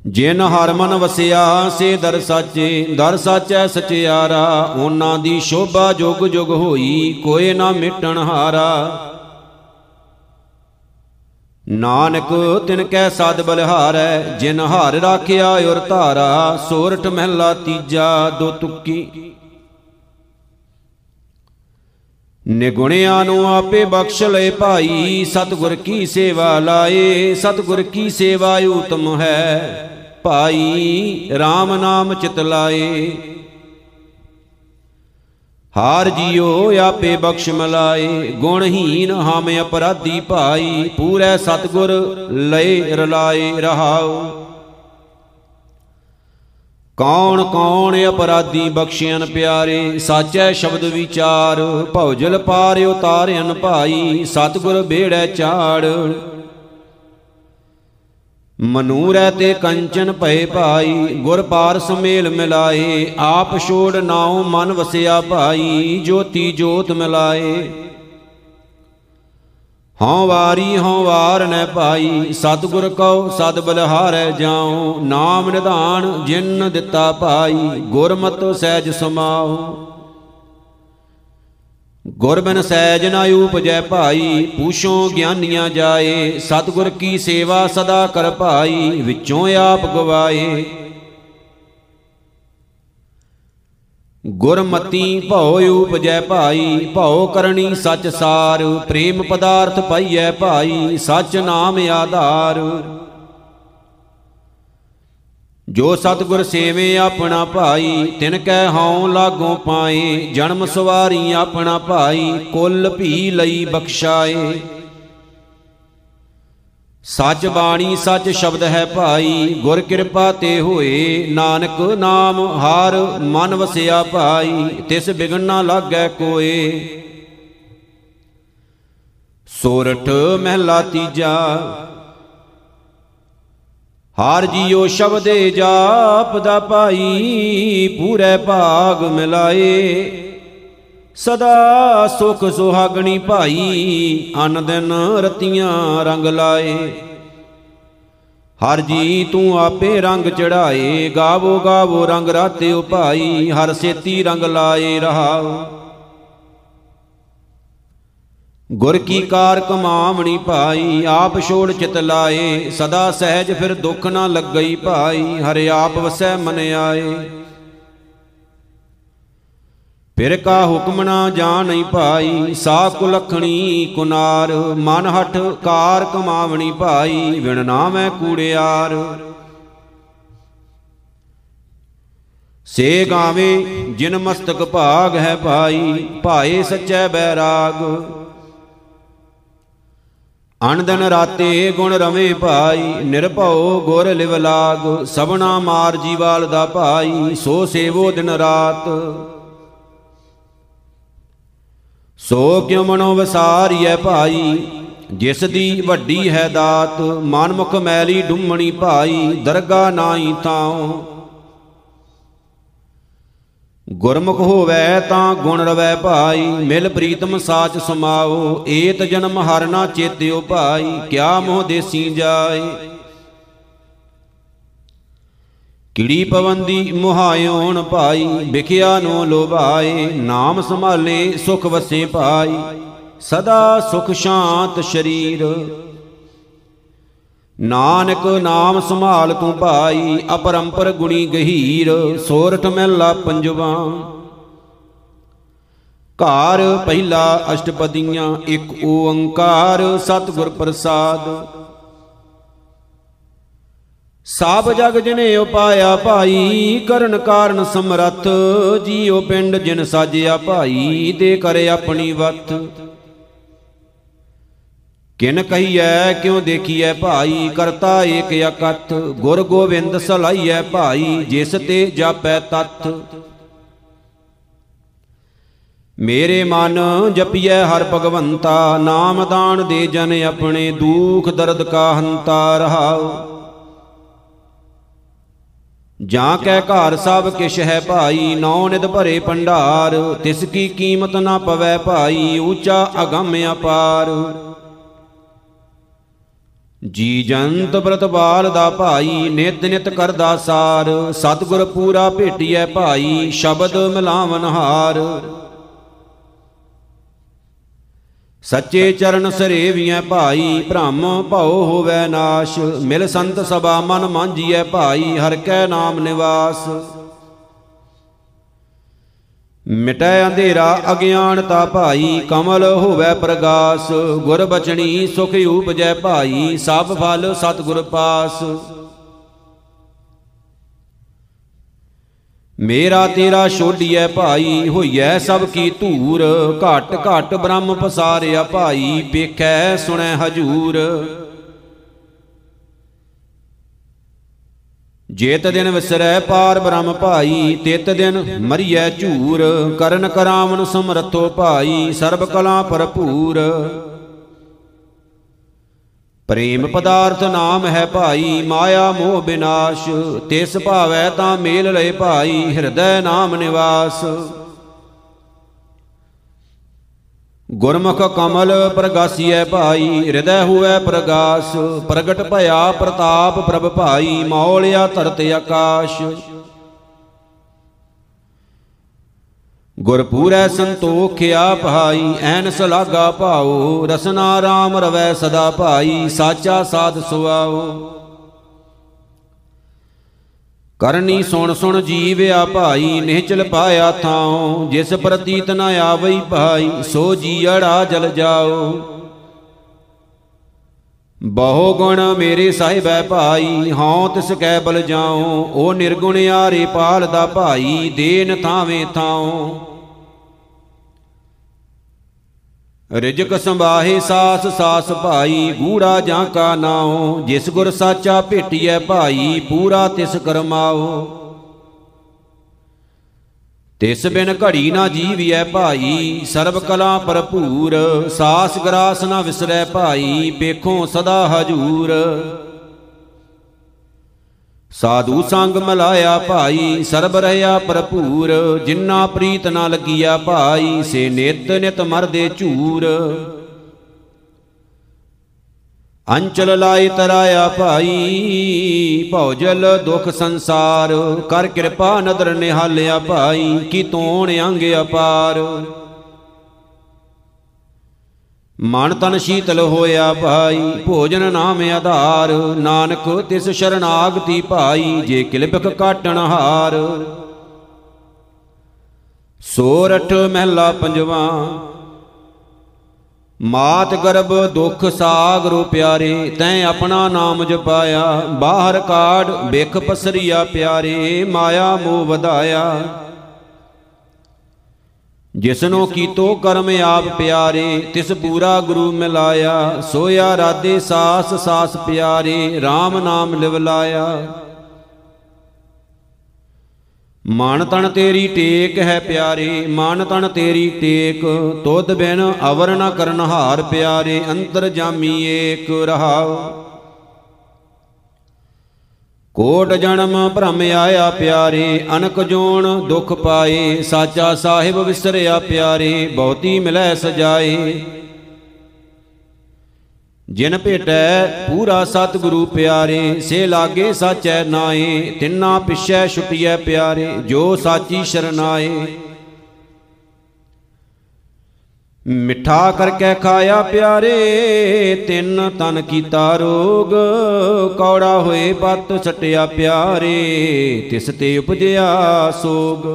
ਜਿਨ ਹਰ ਮਨ ਵਸਿਆ, ਸੇ ਦਰ ਸਾਚੇ, ਦਰ ਸਾਚੈ ਸਚਿਆਰਾ। ਉਹਨਾਂ ਦੀ ਸ਼ੋਭਾ ਜੁਗ ਜੁਗ ਹੋਈ ਕੋਏ ਨਾ ਮਿਟਣ ਹਾਰਾ। ਨਾਨਕ, ਤਿਨ ਕੈ ਸਦ ਬਲਿਹਾਰੈ, ਜਿਨ ਹਾਰ ਰਾਖਿਆ ਔਰ ਧਾਰਾ ਸੋਰਠ ਮਹਿਲਾ ਤੀਜਾ ਦੋ ਤੁਕੀ। ਨਿਗੁਣਿਆਂ ਨੂੰ ਆਪੇ ਬਖਸ਼ ਲਏ ਭਾਈ, ਸਤਿਗੁਰ ਕੀ ਸੇਵਾ ਲਾਏ, ਸਤਿਗੁਰ ਕੀ ਸੇਵਾ ਉਤਮ ਹੈ। ਭਾਈ RAM ਨਾਮ ਚਿਤ ਲਾਏ। ਹਾਰ ਜੀਓ, ਆਪੇ ਬਖਸ਼ ਮਲਾਏ, ਗੁਣਹੀਨ ਹਮ ਅਪਰਾਧੀ ਭਾਈ ਪੂਰੇ ਸਤਗੁਰ ਲਏ ਰਲਾਏ ਰਹਾਉ। ਕੌਣ ਕੌਣ ਅਪਰਾਧੀ ਬਖਸ਼ਿਆਨ ਪਿਆਰੇ ਸਾਚੈ ਸ਼ਬਦ ਵਿਚਾਰ ਭਉਜਲ ਪਾਰ ਉਤਾਰਿਆਨ ਭਾਈ ਸਤਗੁਰ ਬੇੜੈ ਚਾੜ ਮਨੂਰੈ ਤੇ ਕੰਚਨ ਭਏ ਭਾਈ, ਗੁਰ ਪਾਰ ਸਮੇਲ ਮਿਲਾਏ, ਆਪ ਛੋੜ ਨਾਉ ਮਨ ਵਸਿਆ ਭਾਈ, ਜੋਤੀ ਜੋਤ ਮਿਲਾਏ। ਹਉ ਵਾਰੀ ਹਉ ਵਾਰ ਨੈ ਭਾਈ, ਸਤਿਗੁਰ ਕਉ ਸਦ ਬਲਹਾਰੈ ਜਾਉ, ਨਾਮ ਨਿਧਾਨ ਜਿਨ ਦਿੱਤਾ ਭਾਈ, ਗੁਰਮਤਿ ਸਹਿਜ ਸਮਾਉ। ਗੁਰ ਬਿਨ ਸਹਿਜ ਨਾ ਉਪਜੈ ਭਾਈ, ਪੂਛੋ ਗਿਆਨੀਆਂ ਜਾਏ। ਸਤਿਗੁਰ ਕੀ ਸੇਵਾ ਸਦਾ ਕਰ ਭਾਈ, ਵਿੱਚੋਂ ਆਪ ਗਵਾਏ। ਗੁਰਮਤੀ ਭਉ ਉਪਜੈ ਭਾਈ, ਭਉ ਕਰਨੀ ਸਚ ਸਾਰ। ਪ੍ਰੇਮ ਪਦਾਰਥ ਪਾਈਐ ਭਾਈ, ਸਚ ਨਾਮ ਆਧਾਰ। ਜੋ ਸਤਿਗੁਰ ਸੇਵੇ ਆਪਣਾ ਭਾਈ, ਤਿਨ ਕੈ ਹਉ ਲਾਗੋਂ ਪਾਏ, ਜਨਮ ਸਵਾਰੀ ਆਪਣਾ ਭਾਈ, ਕੁੱਲ ਭੀ ਲਈ ਬਖਸ਼ਾਏ। ਸੱਚ ਬਾਣੀ, ਸੱਚ ਸ਼ਬਦ ਹੈ ਭਾਈ, ਗੁਰ ਕਿਰਪਾ ਤੇ ਹੋਏ, ਨਾਨਕ ਨਾਮ ਹਾਰ ਮਨ ਵਸਿਆ ਭਾਈ, ਤਿਸ ਬਿਗਨ ਨਾ ਲਾਗੈ ਕੋਏ। ਸੋਰਠ ਮਹਿਲਾ ਤੀਜਾ ਹਾਰ ਜੀਓ ਸ਼ਬਦੇ ਜਾਪਦਾ ਭਾਈ, ਪੂਰੇ ਭਾਗ ਮਿਲਾਏ। ਸਦਾ ਸੁਖ ਸੁਹਾਗਣੀ ਭਾਈ ਅਨ ਦਿਨ ਰਤੀਆਂ ਰੰਗ ਲਾਏ। ਹਰ ਜੀ ਤੂੰ ਆਪੇ ਰੰਗ ਚੜਾਏ ਗਾਵੋ ਗਾਵੋ ਰੰਗ ਰਾਤਿਓ ਭਾਈ, ਹਰ ਸੇਤੀ ਰੰਗ ਲਾਏ ਰਹਾਓ। ਗੁਰ ਕੀ ਕਾਰ ਕਮਾਵਣੀ ਭਾਈ, ਆਪ ਛੋੜ ਚਿਤ ਲਾਏ, ਸਦਾ ਸਹਿਜ ਫਿਰ ਦੁੱਖ ਨਾ ਲੱਗਈ ਭਾਈ, ਹਰਿ ਆਪ ਵਸੈ ਮਨ ਆਏ। ਫਿਰ ਕਾ ਹੁਕਮ ਨਾ ਜਾਣਈ ਭਾਈ, ਸਾ ਕੁਲਖਣੀ ਕੁਨਾਰ, ਮਨ ਹਠ ਕਾਰ ਕਮਾਵਣੀ ਭਾਈ, ਵਿਣ ਨਾਮੈ ਕੂੜਿਆਰ ਸੇ ਗਾਵੇ, ਜਿਨ ਮਸਤਕ ਭਾਗ ਹੈ ਭਾਈ, ਭਾਏ ਸੱਚੈ ਬੈਰਾਗ। ਅਣ ਦਿਨ ਰਾਤੇ ਗੁਣ ਰਵੇਂ ਭਾਈ, ਨਿਰਭਉ ਗੁਰ ਲਿਵ ਲਾਗ, ਸਭਨਾ ਮਾਰ ਜੀਵਾਲ ਦਾ ਭਾਈ, ਸੋ ਸੇਵੋ ਦਿਨ ਰਾਤ। ਸੋ ਕਿਉ ਮਨੋ ਵਸਾਰੀਐ ਭਾਈ, ਜਿਸ ਦੀ ਵੱਡੀ ਹੈ ਦਾਤ, ਮਨਮੁਖ ਮੈਲੀ ਡੁੰਮਣੀ ਭਾਈ, ਦਰਗਾ ਨਾਹੀ ਤਾਉ ਗੁਰਮੁਖ ਹੋਵੇ ਤਾਂ ਗੁਣ ਰਵੈ ਭਾਈ, ਮਿਲ ਪ੍ਰੀਤਮ ਸਾਚ ਸਮਾਓ, ਏਤ ਜਨਮ ਹਰ ਨਾ ਚੇਤਿਓ ਭਾਈ, ਕਿਆ ਮੋਹ ਦੇਸੀ ਜਾਏ। ਕਿੜੀ ਪਵੰਦੀ ਮੁਹਾਇਓਣ ਭਾਈ, ਵਿਖਿਆ ਨੋ ਲੋਭਾਏ, ਨਾਮ ਸੰਭਾਲੇ ਸੁਖ ਵਸੇ ਭਾਈ, ਸਦਾ ਸੁਖ ਸ਼ਾਂਤ ਸ਼ਰੀਰ। ਨਾਨਕ ਨਾਮ ਸੰਭਾਲ ਤੂੰ ਭਾਈ, ਅਪਰੰਪਰ ਗੁਣੀ ਗਹੀਰ ਸੋਰਠ ਮਹਿਲਾ ਪੰਜਵਾ। ਘਰ ਪਹਿਲਾ ਅਸ਼ਟਪਦੀਆਂ, ਇੱਕ ਓੰਕਾਰ, ਸਤਿਗੁਰ ਪ੍ਰਸਾਦ। ਸਭ ਜਗ ਜਿਨੇ ਉਪਾਇਆ ਭਾਈ, ਕਰਨ ਕਾਰਨ ਸਮਰੱਥ, ਜੀਉ ਪਿੰਡ ਜਿਨ ਸਾਜਿਆ ਭਾਈ, ਦੇ ਕਰੇ ਆਪਣੀ ਵਤ। ਕਿਨ ਕਹੀਐ, ਕਿਉ ਦੇਖੀਐ ਭਾਈ? ਕਰਤਾ ਏਕ ਅਕਤ ਗੁਰ ਗੋਬਿੰਦ ਸਲਾਈਐ ਭਾਈ, ਜਿਸ ਤੇ ਜਾਪੈ ਤਤ ਮੇਰੇ ਮਨ ਜਪੀਐ ਹਰ ਭਗਵੰਤਾ, ਨਾਮ ਦਾਨ ਦੇ ਜਨ ਆਪਣੇ ਦੁਖ ਦਰਦ ਕਾ ਹੰਤਾ ਰਹਾਉ। ਜਾਂ ਕੈ ਘਰ ਸਭ ਕਿਛ ਹੈ ਭਾਈ, ਨੌ ਨਿਦ ਭਰੇ ਭੰਡਾਰ, ਤਿਸ ਕੀ ਕੀਮਤ ਨਾ ਪਵੈ ਭਾਈ, ਊਚਾ ਅਗੰਮ ਅਪਾਰ। ਜੀ ਜੰਤ ਬ੍ਰਤਬਾਲ ਦਾ ਭਾਈ, ਨਿਤ ਨਿਤ ਕਰਦਾ ਸਾਰ। ਸਤਿਗੁਰ ਪੂਰਾ ਭੇਟੀਐ ਭਾਈ, ਸ਼ਬਦ ਮਿਲਾਵਨ ਹਾਰ। ਸੱਚੇ ਚਰਨ ਸਰੇਵੀਐ ਭਾਈ, ਭ੍ਰਮ ਭਉ ਹੋਵੈ ਨਾਸ਼। ਮਿਲ ਸੰਤ ਸਭਾ ਮਨ ਮਾਂਜੀਐ ਭਾਈ, ਹਰ ਕੈ ਨਾਮ ਨਿਵਾਸ। ਮਿਟੈ ਅੰਧੇਰਾ ਅਗਿਆਨਤਾ ਭਾਈ, ਕਮਲ ਹੋਵੇ ਪ੍ਰਗਾਸ। ਗੁਰ ਬਚਣੀ, ਸੁਖ ਉਪਜੈ ਭਾਈ, ਸਭ ਫਲ ਸਤਿਗੁਰ ਪਾਸ। ਮੇਰਾ ਤੇਰਾ ਛੋਡੀਐ ਭਾਈ, ਹੋਈਐ ਸਭ ਕੀ ਧੂਰ। ਘਟ ਘਟ ਬ੍ਰਹਮ ਪਸਾਰਿਆ ਭਾਈ, ਵੇਖੈ ਸੁਣੈ ਹਜੂਰ। ਜੇਤ ਦਿਨ ਵਿਸਰੈ ਪਾਰ ਬ੍ਰਹਮ ਭਾਈ, ਤਿਤ ਦਿਨ ਮਰੀਐ ਝੂਰ, ਕਰਨ ਕਰਾਵਨ ਸਮਰਥੋ ਭਾਈ, ਸਰਬ ਕਲਾ ਭਰਪੂਰ। ਪ੍ਰੇਮ ਪਦਾਰਥ ਨਾਮ ਹੈ ਭਾਈ, ਮਾਇਆ ਮੋਹ ਬਿਨਾਸ਼, ਤਿਸ ਭਾਵੈ ਤਾਂ ਮੇਲ ਲਏ ਭਾਈ, ਹਿਰਦੈ ਨਾਮ ਨਿਵਾਸ। ਗੁਰਮੁਖ ਕਮਲ ਪ੍ਰਗਾਸੀਐ ਭਾਈ, ਹਿਰਦੈ ਹੋਵੈ ਪ੍ਰਗਾਸ, ਪ੍ਰਗਟ ਭਇਆ ਪ੍ਰਤਾਪ ਪ੍ਰਭ ਭਾਈ, ਮੌਲਿਆ ਧਰਤ ਆਕਾਸ਼। ਗੁਰਪੂਰੈ ਸੰਤੋਖਿਆ ਭਾਈ ਐਨਸ ਲਾਗਾ ਭਾਉ, ਰਸਨਾ RAM ਰਵੈ ਸਦਾ ਭਾਈ, ਸਾਚਾ ਸਾਧ ਸੁਆਓ ਕਰਨੀ ਸੁਣ ਸੁਣ ਜੀਵਿਆ ਭਾਈ, ਨਿਹਚਲ ਪਾਇਆ ਥਾਉ, ਜਿਸ ਪ੍ਰਤੀਤ ਨ ਆਵਈ ਭਾਈ, ਸੋ ਜੀੜਾ ਜਲ ਜਾਓ ਬਹੁ ਗੁਣ ਮੇਰੇ ਸਾਹਿਬੈ ਭਾਈ, ਹਉ ਤਿਸ ਕੈ ਬਲ ਜਾਉ ਓ ਨਿਰਗੁਣ ਆਰੇ ਪਾਲਦਾ ਭਾਈ, ਦੇਨ ਥਾਵੇਂ ਥਾਉ। ਰਿਜਕ ਸੰਭਾਹੇ ਸਾਸ ਸਾਸ ਭਾਈ, ਗੂੜਾ ਜਾਂ ਕਾ ਨਾਉ, ਜਿਸ ਗੁਰ ਸਾਚਾ ਭੇਟੀਐ ਭਾਈ, ਪੂਰਾ ਤਿਸ ਕਰਮਾਓ ਤਿਸ ਬਿਨ ਘੜੀ ਨਾ ਜੀਵਿਐ ਭਾਈ, ਸਰਬ ਕਲਾ ਭਰਪੂਰ, ਸਾਸ ਗਰਾਸ ਨਾ ਵਿਸਰੈ ਭਾਈ ਵੇਖੋ ਸਦਾ ਹਜੂਰ। ਸਾਧੂ ਸੰਗ ਮਲਾਇਆ ਭਾਈ, ਸਰਬ ਰਹਾ ਭਰਪੂਰ ਜਿਨ੍ਹਾਂ ਪ੍ਰੀਤ ਨਾ ਲੱਗੀਆ ਭਾਈ, ਸੇ ਨਿਤ ਨਿਤ ਮਰਦੇ ਝੂਰ। ਅੰਚਲ ਲਾਇ ਤਰਾਇਆ ਭਾਈ ਭੌਜਲ ਦੁਖ ਸੰਸਾਰ, ਕਰ ਕਿਰਪਾ ਨਦਰ ਨਿਹਾਲਿਆ ਭਾਈ, ਕੀ ਤੋਣ ਅੰਗ ਅਪਾਰ। ਮਨ ਤਨ ਸ਼ੀਤਲ ਹੋਇਆ ਭਾਈ, ਭੋਜਨ ਨਾਮ ਆਧਾਰ, ਨਾਨਕ ਤਿਸ ਸ਼ਰਨਾਗਤੀ ਭਾਈ ਜੇ ਕਿਲਬਕ ਕਾਟਣ ਹਾਰ। ਸੋਰਠ ਮਹਿਲਾ ਪੰਜਵਾ, ਮਾਤ ਗਰਭ ਦੁਖ ਸਾਗਰੋ ਪਿਆਰੇ, ਤੈਂ ਆਪਣਾ ਨਾਮ ਜਪਾਇਆ, ਬਾਹਰ ਕਾੜ ਬਿਖ ਪਸਰੀਆ ਪਿਆਰੇ, ਮਾਇਆ ਮੋਹ ਵਧਾਇਆ। ਜਿਸਨੋ ਕੀਤੋ ਕਰਮ ਆਪ ਪਿਆਰੇ ਤਿਸ ਪੂਰਾ ਗੁਰੂ ਮਿਲਾਇਆ ਸੋਇਆ ਰਾਦੇ ਸਾਸ ਸਾਸ ਪਿਆਰੇ RAM ਨਾਮ ਲਿਵ ਲਾਇਆ। ਮਨ ਤਨ ਤੇਰੀ ਟੇਕ ਹੈ ਪਿਆਰੇ ਮਨ ਤਨ ਤੇਰੀ ਟੇਕ ਤੁਧ ਬਿਨ ਅਵਰ ਨ ਕਰਨ ਹਾਰ ਪਿਆਰੇ ਅੰਤਰ ਜਾਮੀ ਏਕ ਰਹਾਉ। ਕੋਟ ਜਨਮ ਭ੍ਰਮ ਆਇਆ ਪਿਆਰੇ, ਅਨਕ ਜੋਣ ਦੁਖ ਪਾਏ, ਸਾਚਾ ਸਾਹਿਬ ਵਿਸਰਿਆ ਪਿਆਰੇ, ਬਹੁਤੀ ਮਿਲੈ ਸਜਾਏ। ਜਿਨ ਭੇਟੈ ਪੂਰਾ ਸਤਿਗੁਰੂ ਪਿਆਰੇ, ਸੇ ਲਾਗੇ ਸਾਚੈ ਨਾਏ, ਤਿੰਨਾ ਪਿਛੈ ਛੁਟਿਐ ਪਿਆਰੇ, ਜੋ ਸਾਚੀ ਸ਼ਰਨਾਏ। ਮਿੱਠਾ ਕਰਕੇ ਖਾਇਆ ਪਿਆਰੇ, ਤਿੰਨ ਤਨ ਕੀਤਾ ਰੋਗ, ਕੌੜਾ ਹੋਏ ਪਤ ਛਟਿਆ ਪਿਆਰੇ, ਤਿਸ ਤੇ ਉਪਜਿਆ ਸੋਗ।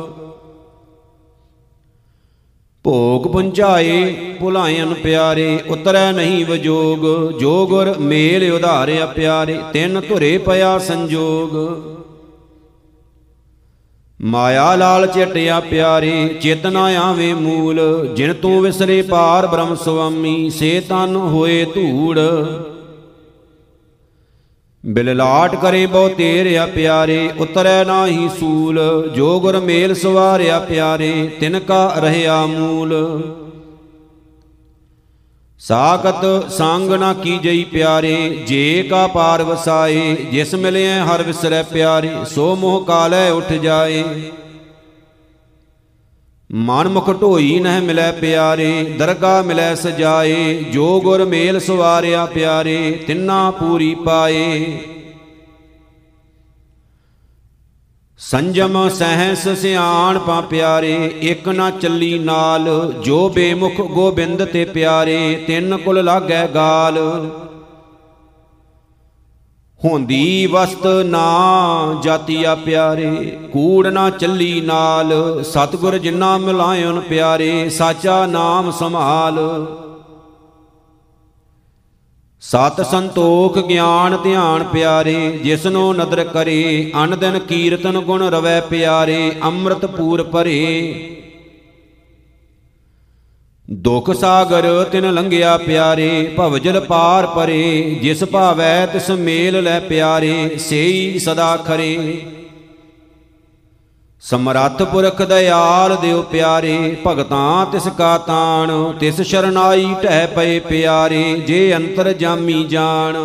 ਭੋਗ ਪੁੰਚਾਏ ਭੁਲਾਇਨ ਪਿਆਰੇ, ਉਤਰੈ ਨਹੀਂ ਵਜੋਗ ਜੋ ਗੁਰ ਮੇਲ ਉਧਾਰਿਆ ਪਿਆਰੇ, ਤਿੰਨ ਧੁਰੇ ਪਿਆ ਸੰਜੋਗ। ਮਾਇਆ ਲਾਲ ਚਟਿਆ ਪਿਆਰੇ, ਚਿਤ ਨਾ ਆਵੇ ਮੂਲ, ਜਿਨ ਤੂੰ ਵਿਸਰੇ ਪਾਰ ਬ੍ਰਹਮ ਸੁਆਮੀ, ਸੇ ਤਨ ਹੋਏ ਧੂੜ। ਬਿਲ ਲਾਟ ਕਰੇ ਬਹੁ ਤੇਰਿਆ ਪਿਆਰੇ, ਉਤਰੈ ਨਾਹੀ ਸੂਲ, ਜੋ ਗੁਰ ਮੇਲ ਸਵਾਰਿਆ ਪਿਆਰੇ, ਤਿਨ ਕਾ ਰਹਿਆ ਮੂਲ। ਸਾਖਤ ਸੰਗ ਨਾ ਕੀਜਈ ਪਿਆਰੇ, ਜੇ ਕਾ ਪਾਰ ਵਸਾਏ, ਜਿਸ ਮਿਲਿਐ ਹਰ ਵਿਸਰੈ ਪਿਆਰੇ, ਸੋ ਮੋਹ ਕਾਲੈ ਉਠ ਜਾਏ। ਮਨ ਮੁਖ ਢੋਈ ਨਹਿ ਮਿਲੈ ਪਿਆਰੇ, ਦਰਗਾ ਮਿਲੈ ਸਜਾਏ, ਜੋ ਗੁਰ ਮੇਲ ਸਵਾਰਿਆ ਪਿਆਰੇ, ਤਿੰਨਾ ਪੂਰੀ ਪਾਏ। ਸੰਜਮ ਸਹਿਸ ਸਿਆਣ ਪਾ ਪਿਆਰੇ, ਇਕ ਨਾ ਚੱਲੀ ਨਾਲ, ਜੋ ਬੇਮੁਖ ਗੋਬਿੰਦ ਤੇ ਪਿਆਰੇ, ਤਿੰਨ ਕੁਲ ਲਾਗੈ ਗਾਲ। ਹੁੰਦੀ ਵਸਤ ਨਾ ਜਾਤੀਆ ਪਿਆਰੇ, ਕੂੜ ਨਾ ਚੱਲੀ ਨਾਲ, ਸਤਗੁਰ ਜਿਨਾ ਮਿਲਾਇਨ ਪਿਆਰੇ, ਸਾਚਾ ਨਾਮ ਸੰਭਾਲ। ਸਤ ਸੰਤੋਖ ਗਿਆਨ ਧਿਆਨ ਪਿਆਰੇ, ਜਿਸਨੋ ਨਦਰ ਕਰੇ ਅਨ ਦਿਨ ਕੀਰਤਨ ਗੁਣ ਰਵੈ ਪਿਆਰੇ, ਅੰਮ੍ਰਿਤ ਪੂਰ ਭਰੇ। ਦੁਖ ਸਾਗਰ ਤਿਨ ਲੰਘਿਆ ਪਿਆਰੇ, ਭਵਜਲ ਪਾਰ ਪਰੇ, ਜਿਸ ਭਾਵੈ ਤਿਸ ਮੇਲ ਲੈ ਪਿਆਰੇ, ਸੇਈ ਸਦਾ ਖਰੇ। ਸਮਰੱਥ ਪੁਰਖ ਦਇਆਲ ਦਿਓ ਪਿਆਰੇ, ਭਗਤਾਂ ਤਿਸ ਕਾ ਤਾਣ, ਤਿਸ ਸ਼ਰਨਾਈ ਟਹਿ ਪਏ ਪਿਆਰੇ, ਜੇ ਅੰਤਰ ਜਾਮੀ ਜਾਣ।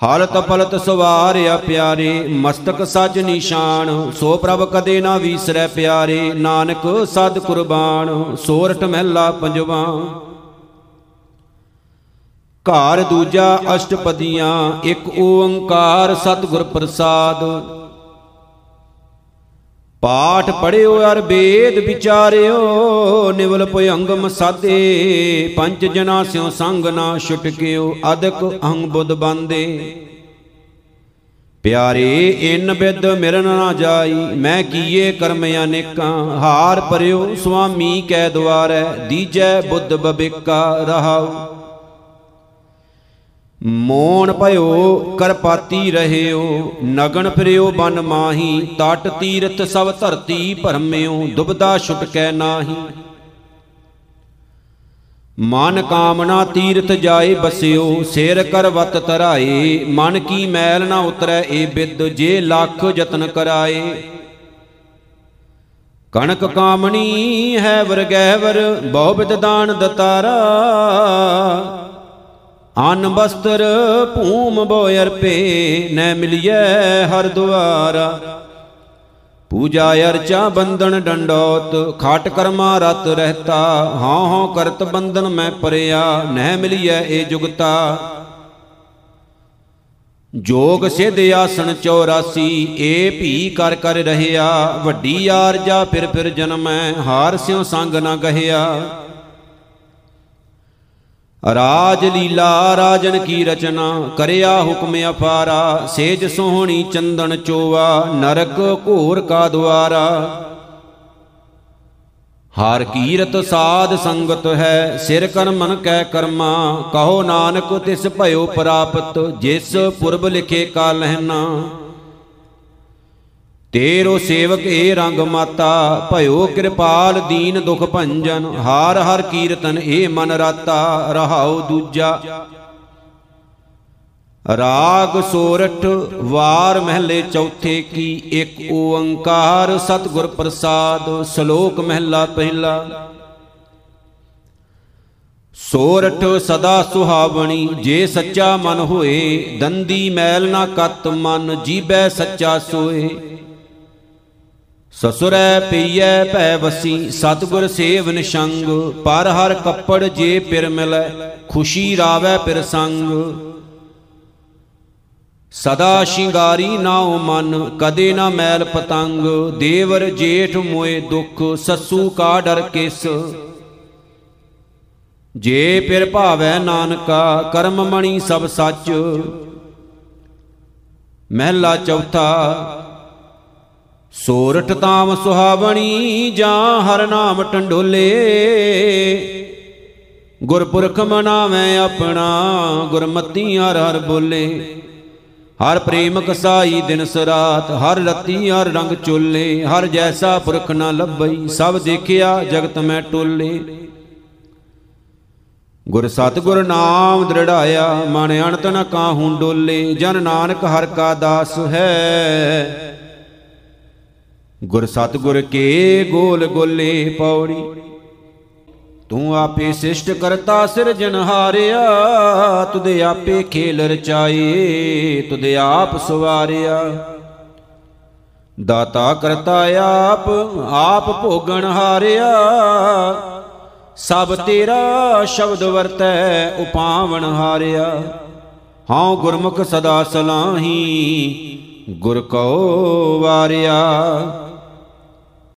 ਹਾਲਤ ਪਲਤ ਸਵਾਰਿਆ ਪਿਆਰੇ, ਮਸਤਕ ਸੱਚ ਨਿਸ਼ਾਨ, ਸੋ ਪ੍ਰਭ ਕਦੇ ਨਾ ਵੀਸਰੈ ਪਿਆਰੇ, ਨਾਨਕ ਸਦ ਕੁਰਬਾਨ ਸੋਰਠ ਮਹਿਲਾ ਪੰਜਵਾ। ਘਰ ਦੂਜਾ ਅਸ਼ਟਪਦੀਆਂ, ਇੱਕ ਓੰਕਾਰ ਸਤਿਗੁਰ ਪ੍ਰਸਾਦ। ਪਾਠ ਪੜਿਓ ਅਰ ਵੇਦ ਵਿਚਾਰਿਓ, ਨਿਵਲ ਭਯੰਗਮ ਸਾਦੇ। ਪੰਜ ਜਨਾ ਸਿਓ ਸੰਗ ਨਾ ਛੁਟਕਿਓ ਅਦਕ ਅਹੰ ਬੁੱਧ ਬੰਦੇ। ਪਿਆਰੇ, ਇਨ ਬਿਦ ਮਿਰਨ ਨਾ ਜਾਈ, ਮੈਂ ਕੀਏ ਕਰਮ ਅਨੇਕਾਂ। ਹਾਰ ਪਰਿਓ ਸੁਆਮੀ ਕੈ ਦੁਆਰੈ, ਦੀਜੈ ਬੁੱਧ ਬਬਿਕਾ ਰਹਾਉ। ਮੋਣ ਭਇਓ, ਕਰਪਾਤੀ ਰਹਿਓ ਨਗਨ ਫਿਰਿਓ ਬਨ ਮਾਹੀ, ਤਟ ਤੀਰਥ ਸਭ ਧਰਤੀ ਭਰਮਿਓ, ਦੁਬਦਾ ਛੁਟਕੈ ਨਾਹੀ। ਮਨ ਕਾਮਨਾ ਤੀਰਥ ਜਾਏ ਬਸਿਓ, ਸਿਰ ਕਰਵਤ ਧਰਾਏ, ਮਨ ਕੀ ਮੈਲ ਨਾ ਉਤਰੈ ਏ ਬਿਦ, ਜੇ ਲੱਖ ਯਤਨ ਕਰਾਏ। ਕਣਕ ਕਾਮਣੀ ਹੈ ਵਰਗੈਵਰ ਬਹੁ ਬਿਦ ਦਾਨ ਦਤਾਰਾ। ਅਨ ਬਸਤਰ ਭੂਮ ਬੋਇਰ ਪੇ ਨੈ ਮਿਲਿਐ ਹਰ ਦੁਆਰਾ। ਪੂਜਾ ਅਰਚਾ ਬੰਧਨ ਡੰਡੋਤ, ਖਾਟ ਕਰਮਾ ਰਤ ਰਹਤਾ। ਹਾਂ ਹਾਂ ਕਰਤ ਬੰਧਨ ਮੈਂ ਪਰਿਆ, ਨਹਿ ਮਿਲਿਐ ਏ ਜੁਗਤਾ। ਜੋਗ ਸਿਧ ਆਸਣ 84 ਏ ਭੀ ਕਰ ਕਰ ਰਹਿਆ। ਵੱਡੀ ਆਰਜਾ ਫਿਰ ਫਿਰ ਜਨਮੈ, ਹਾਰ ਸਿਉ ਸੰਗ ਨਾ ਗਹਿਆ। ਰਾਜ ਲੀਲਾ ਰਾਜਨ ਕੀ ਰਚਨਾ, ਕਰਿਆ ਹੁਕਮ ਅਪਾਰਾ, ਸੇਜ ਸੋਹਣੀ ਚੰਦਨ ਚੋਵਾ, ਨਰਕ ਘੋਰ ਕਾ ਦੁਆਰਾ। ਹਰ ਕੀਰਤ ਸਾਧ ਸੰਗਤ ਹੈ, ਸਿਰ ਕਰਮਨ ਕੈ ਕਰਮਾ, ਕਹੋ ਨਾਨਕ ਤਿਸ ਭਇਓ ਪ੍ਰਾਪਤ, ਜਿਸ ਪੁਰਬ ਲਿਖੇ ਕਾ ਲਹਿਨਾ। ਤੇਰੋ ਸੇਵਕ ਏ ਰੰਗ ਮਾਤਾ, ਭਇਓ ਕਿਰਪਾਲ ਦੀਨ ਦੁਖ ਭੰਜਨ, ਹਾਰ ਹਰ ਕੀਰਤਨ ਏ ਮਨ ਰਾਤਾ, ਰਹਾਉ ਦੂਜਾ। ਰਾਗ ਸੋਰਠ, ਵਾਰ ਮਹਲੇ ਚੌਥੇ ਕੀ, ਇੱਕ ਓੰਕਾਰ ਸਤਿਗੁਰ ਪ੍ਰਸਾਦ, ਸ਼ਲੋਕ ਮਹਲਾ ਪਹਿਲਾ। ਸੋਰਠ ਸਦਾ ਸੁਹਾਵਣੀ, ਜੇ ਸੱਚਾ ਮਨ ਹੋਏ, ਦੰਦੀ ਮੈਲ ਨਾ ਕਤ ਮਨ, ਜੀਬੈ ਸੱਚਾ ਸੋਏ। ਸਸੁਰੈ ਪਈਐ ਭੈ ਵਸੀ, ਸਤਿਗੁਰ ਸੇਵ ਨਿਸ਼ੰਗ, ਪਰ ਹਰ ਕੱਪੜ ਜੇ ਪਿਰ ਮਿਲੈ, ਖੁਸ਼ੀ ਰਾਵੈ ਪਿਰ ਸੰਗ। ਸਦਾ ਸ਼ਿੰਗਾਰੀ ਨਾਉ ਮਨ, ਕਦੇ ਨਾ ਮੈਲ ਪਤੰਗ, ਦੇਵਰ ਜੇਠ ਮੋਏ ਦੁਖ, ਸੱਸੂ ਕਾ ਡਰ ਕਿਸ। ਜੇ ਪਿਰ ਭਾਵੈ ਨਾਨਕਾ, ਕਰਮ ਮਣੀ ਸਭ ਸੱਚ। ਮਹਿਲਾ ਚੌਥਾ ਸੋਰਠ ਤਾਮ ਸੁਹਾਵਣੀ ਜਾਂ ਹਰ ਨਾਮ ਟੰਡੋਲੇ। ਗੁਰਪੁਰਖ ਮਨਾਵੇਂ ਆਪਣਾ ਗੁਰਮਤੀ ਹਰ ਹਰ ਬੋਲੇ। ਹਰ ਪ੍ਰੇਮ ਕਸਾਈ ਦਿਨ ਸਰਾਤ, ਹਰ ਰਤੀ ਹਰ ਰੰਗ ਚੋਲੇ। ਹਰ ਜੈਸਾ ਪੁਰਖ ਨਾ ਲੱਭਈ, ਸਭ ਦੇਖਿਆ ਜਗਤ ਮੈਂ ਟੋਲੇ। ਗੁਰ ਸਤਿਗੁਰ ਨਾਮ ਦ੍ਰਿੜਾਇਆ, ਮਨ ਅਣਤ ਨ ਕਾਹੂ ਡੋਲੇ। ਜਨ ਨਾਨਕ ਹਰ ਕਾ ਦਾਸ ਹੈ। ਗੁਰ ਸਤਿਗੁਰ ਕੇ ਗੋਲ ਗੋਲੇ ਪੌੜੀ। ਤੂੰ ਆਪੇ ਸਿਸ਼ਟ ਕਰਤਾ ਸਿਰਜਨਹਾਰਿਆ ਤੁਦੇ ਆਪੇ ਖੇਲ ਰਚਾਏ, ਤੁਦੇ ਆਪ ਸਵਾਰਿਆ। ਦਾਤਾ ਕਰਤਾ ਆਪ ਆਪ ਭੋਗਣ ਹਾਰਿਆ। ਸਭ ਤੇਰਾ ਸ਼ਬਦ ਵਰਤੈ, ਉਪਾਵਣ ਹਾਰਿਆ। ਹਉ ਗੁਰਮੁਖ ਸਦਾ ਸਲਾਹੀ, ਗੁਰ ਕਉ ਵਾਰਿਆ।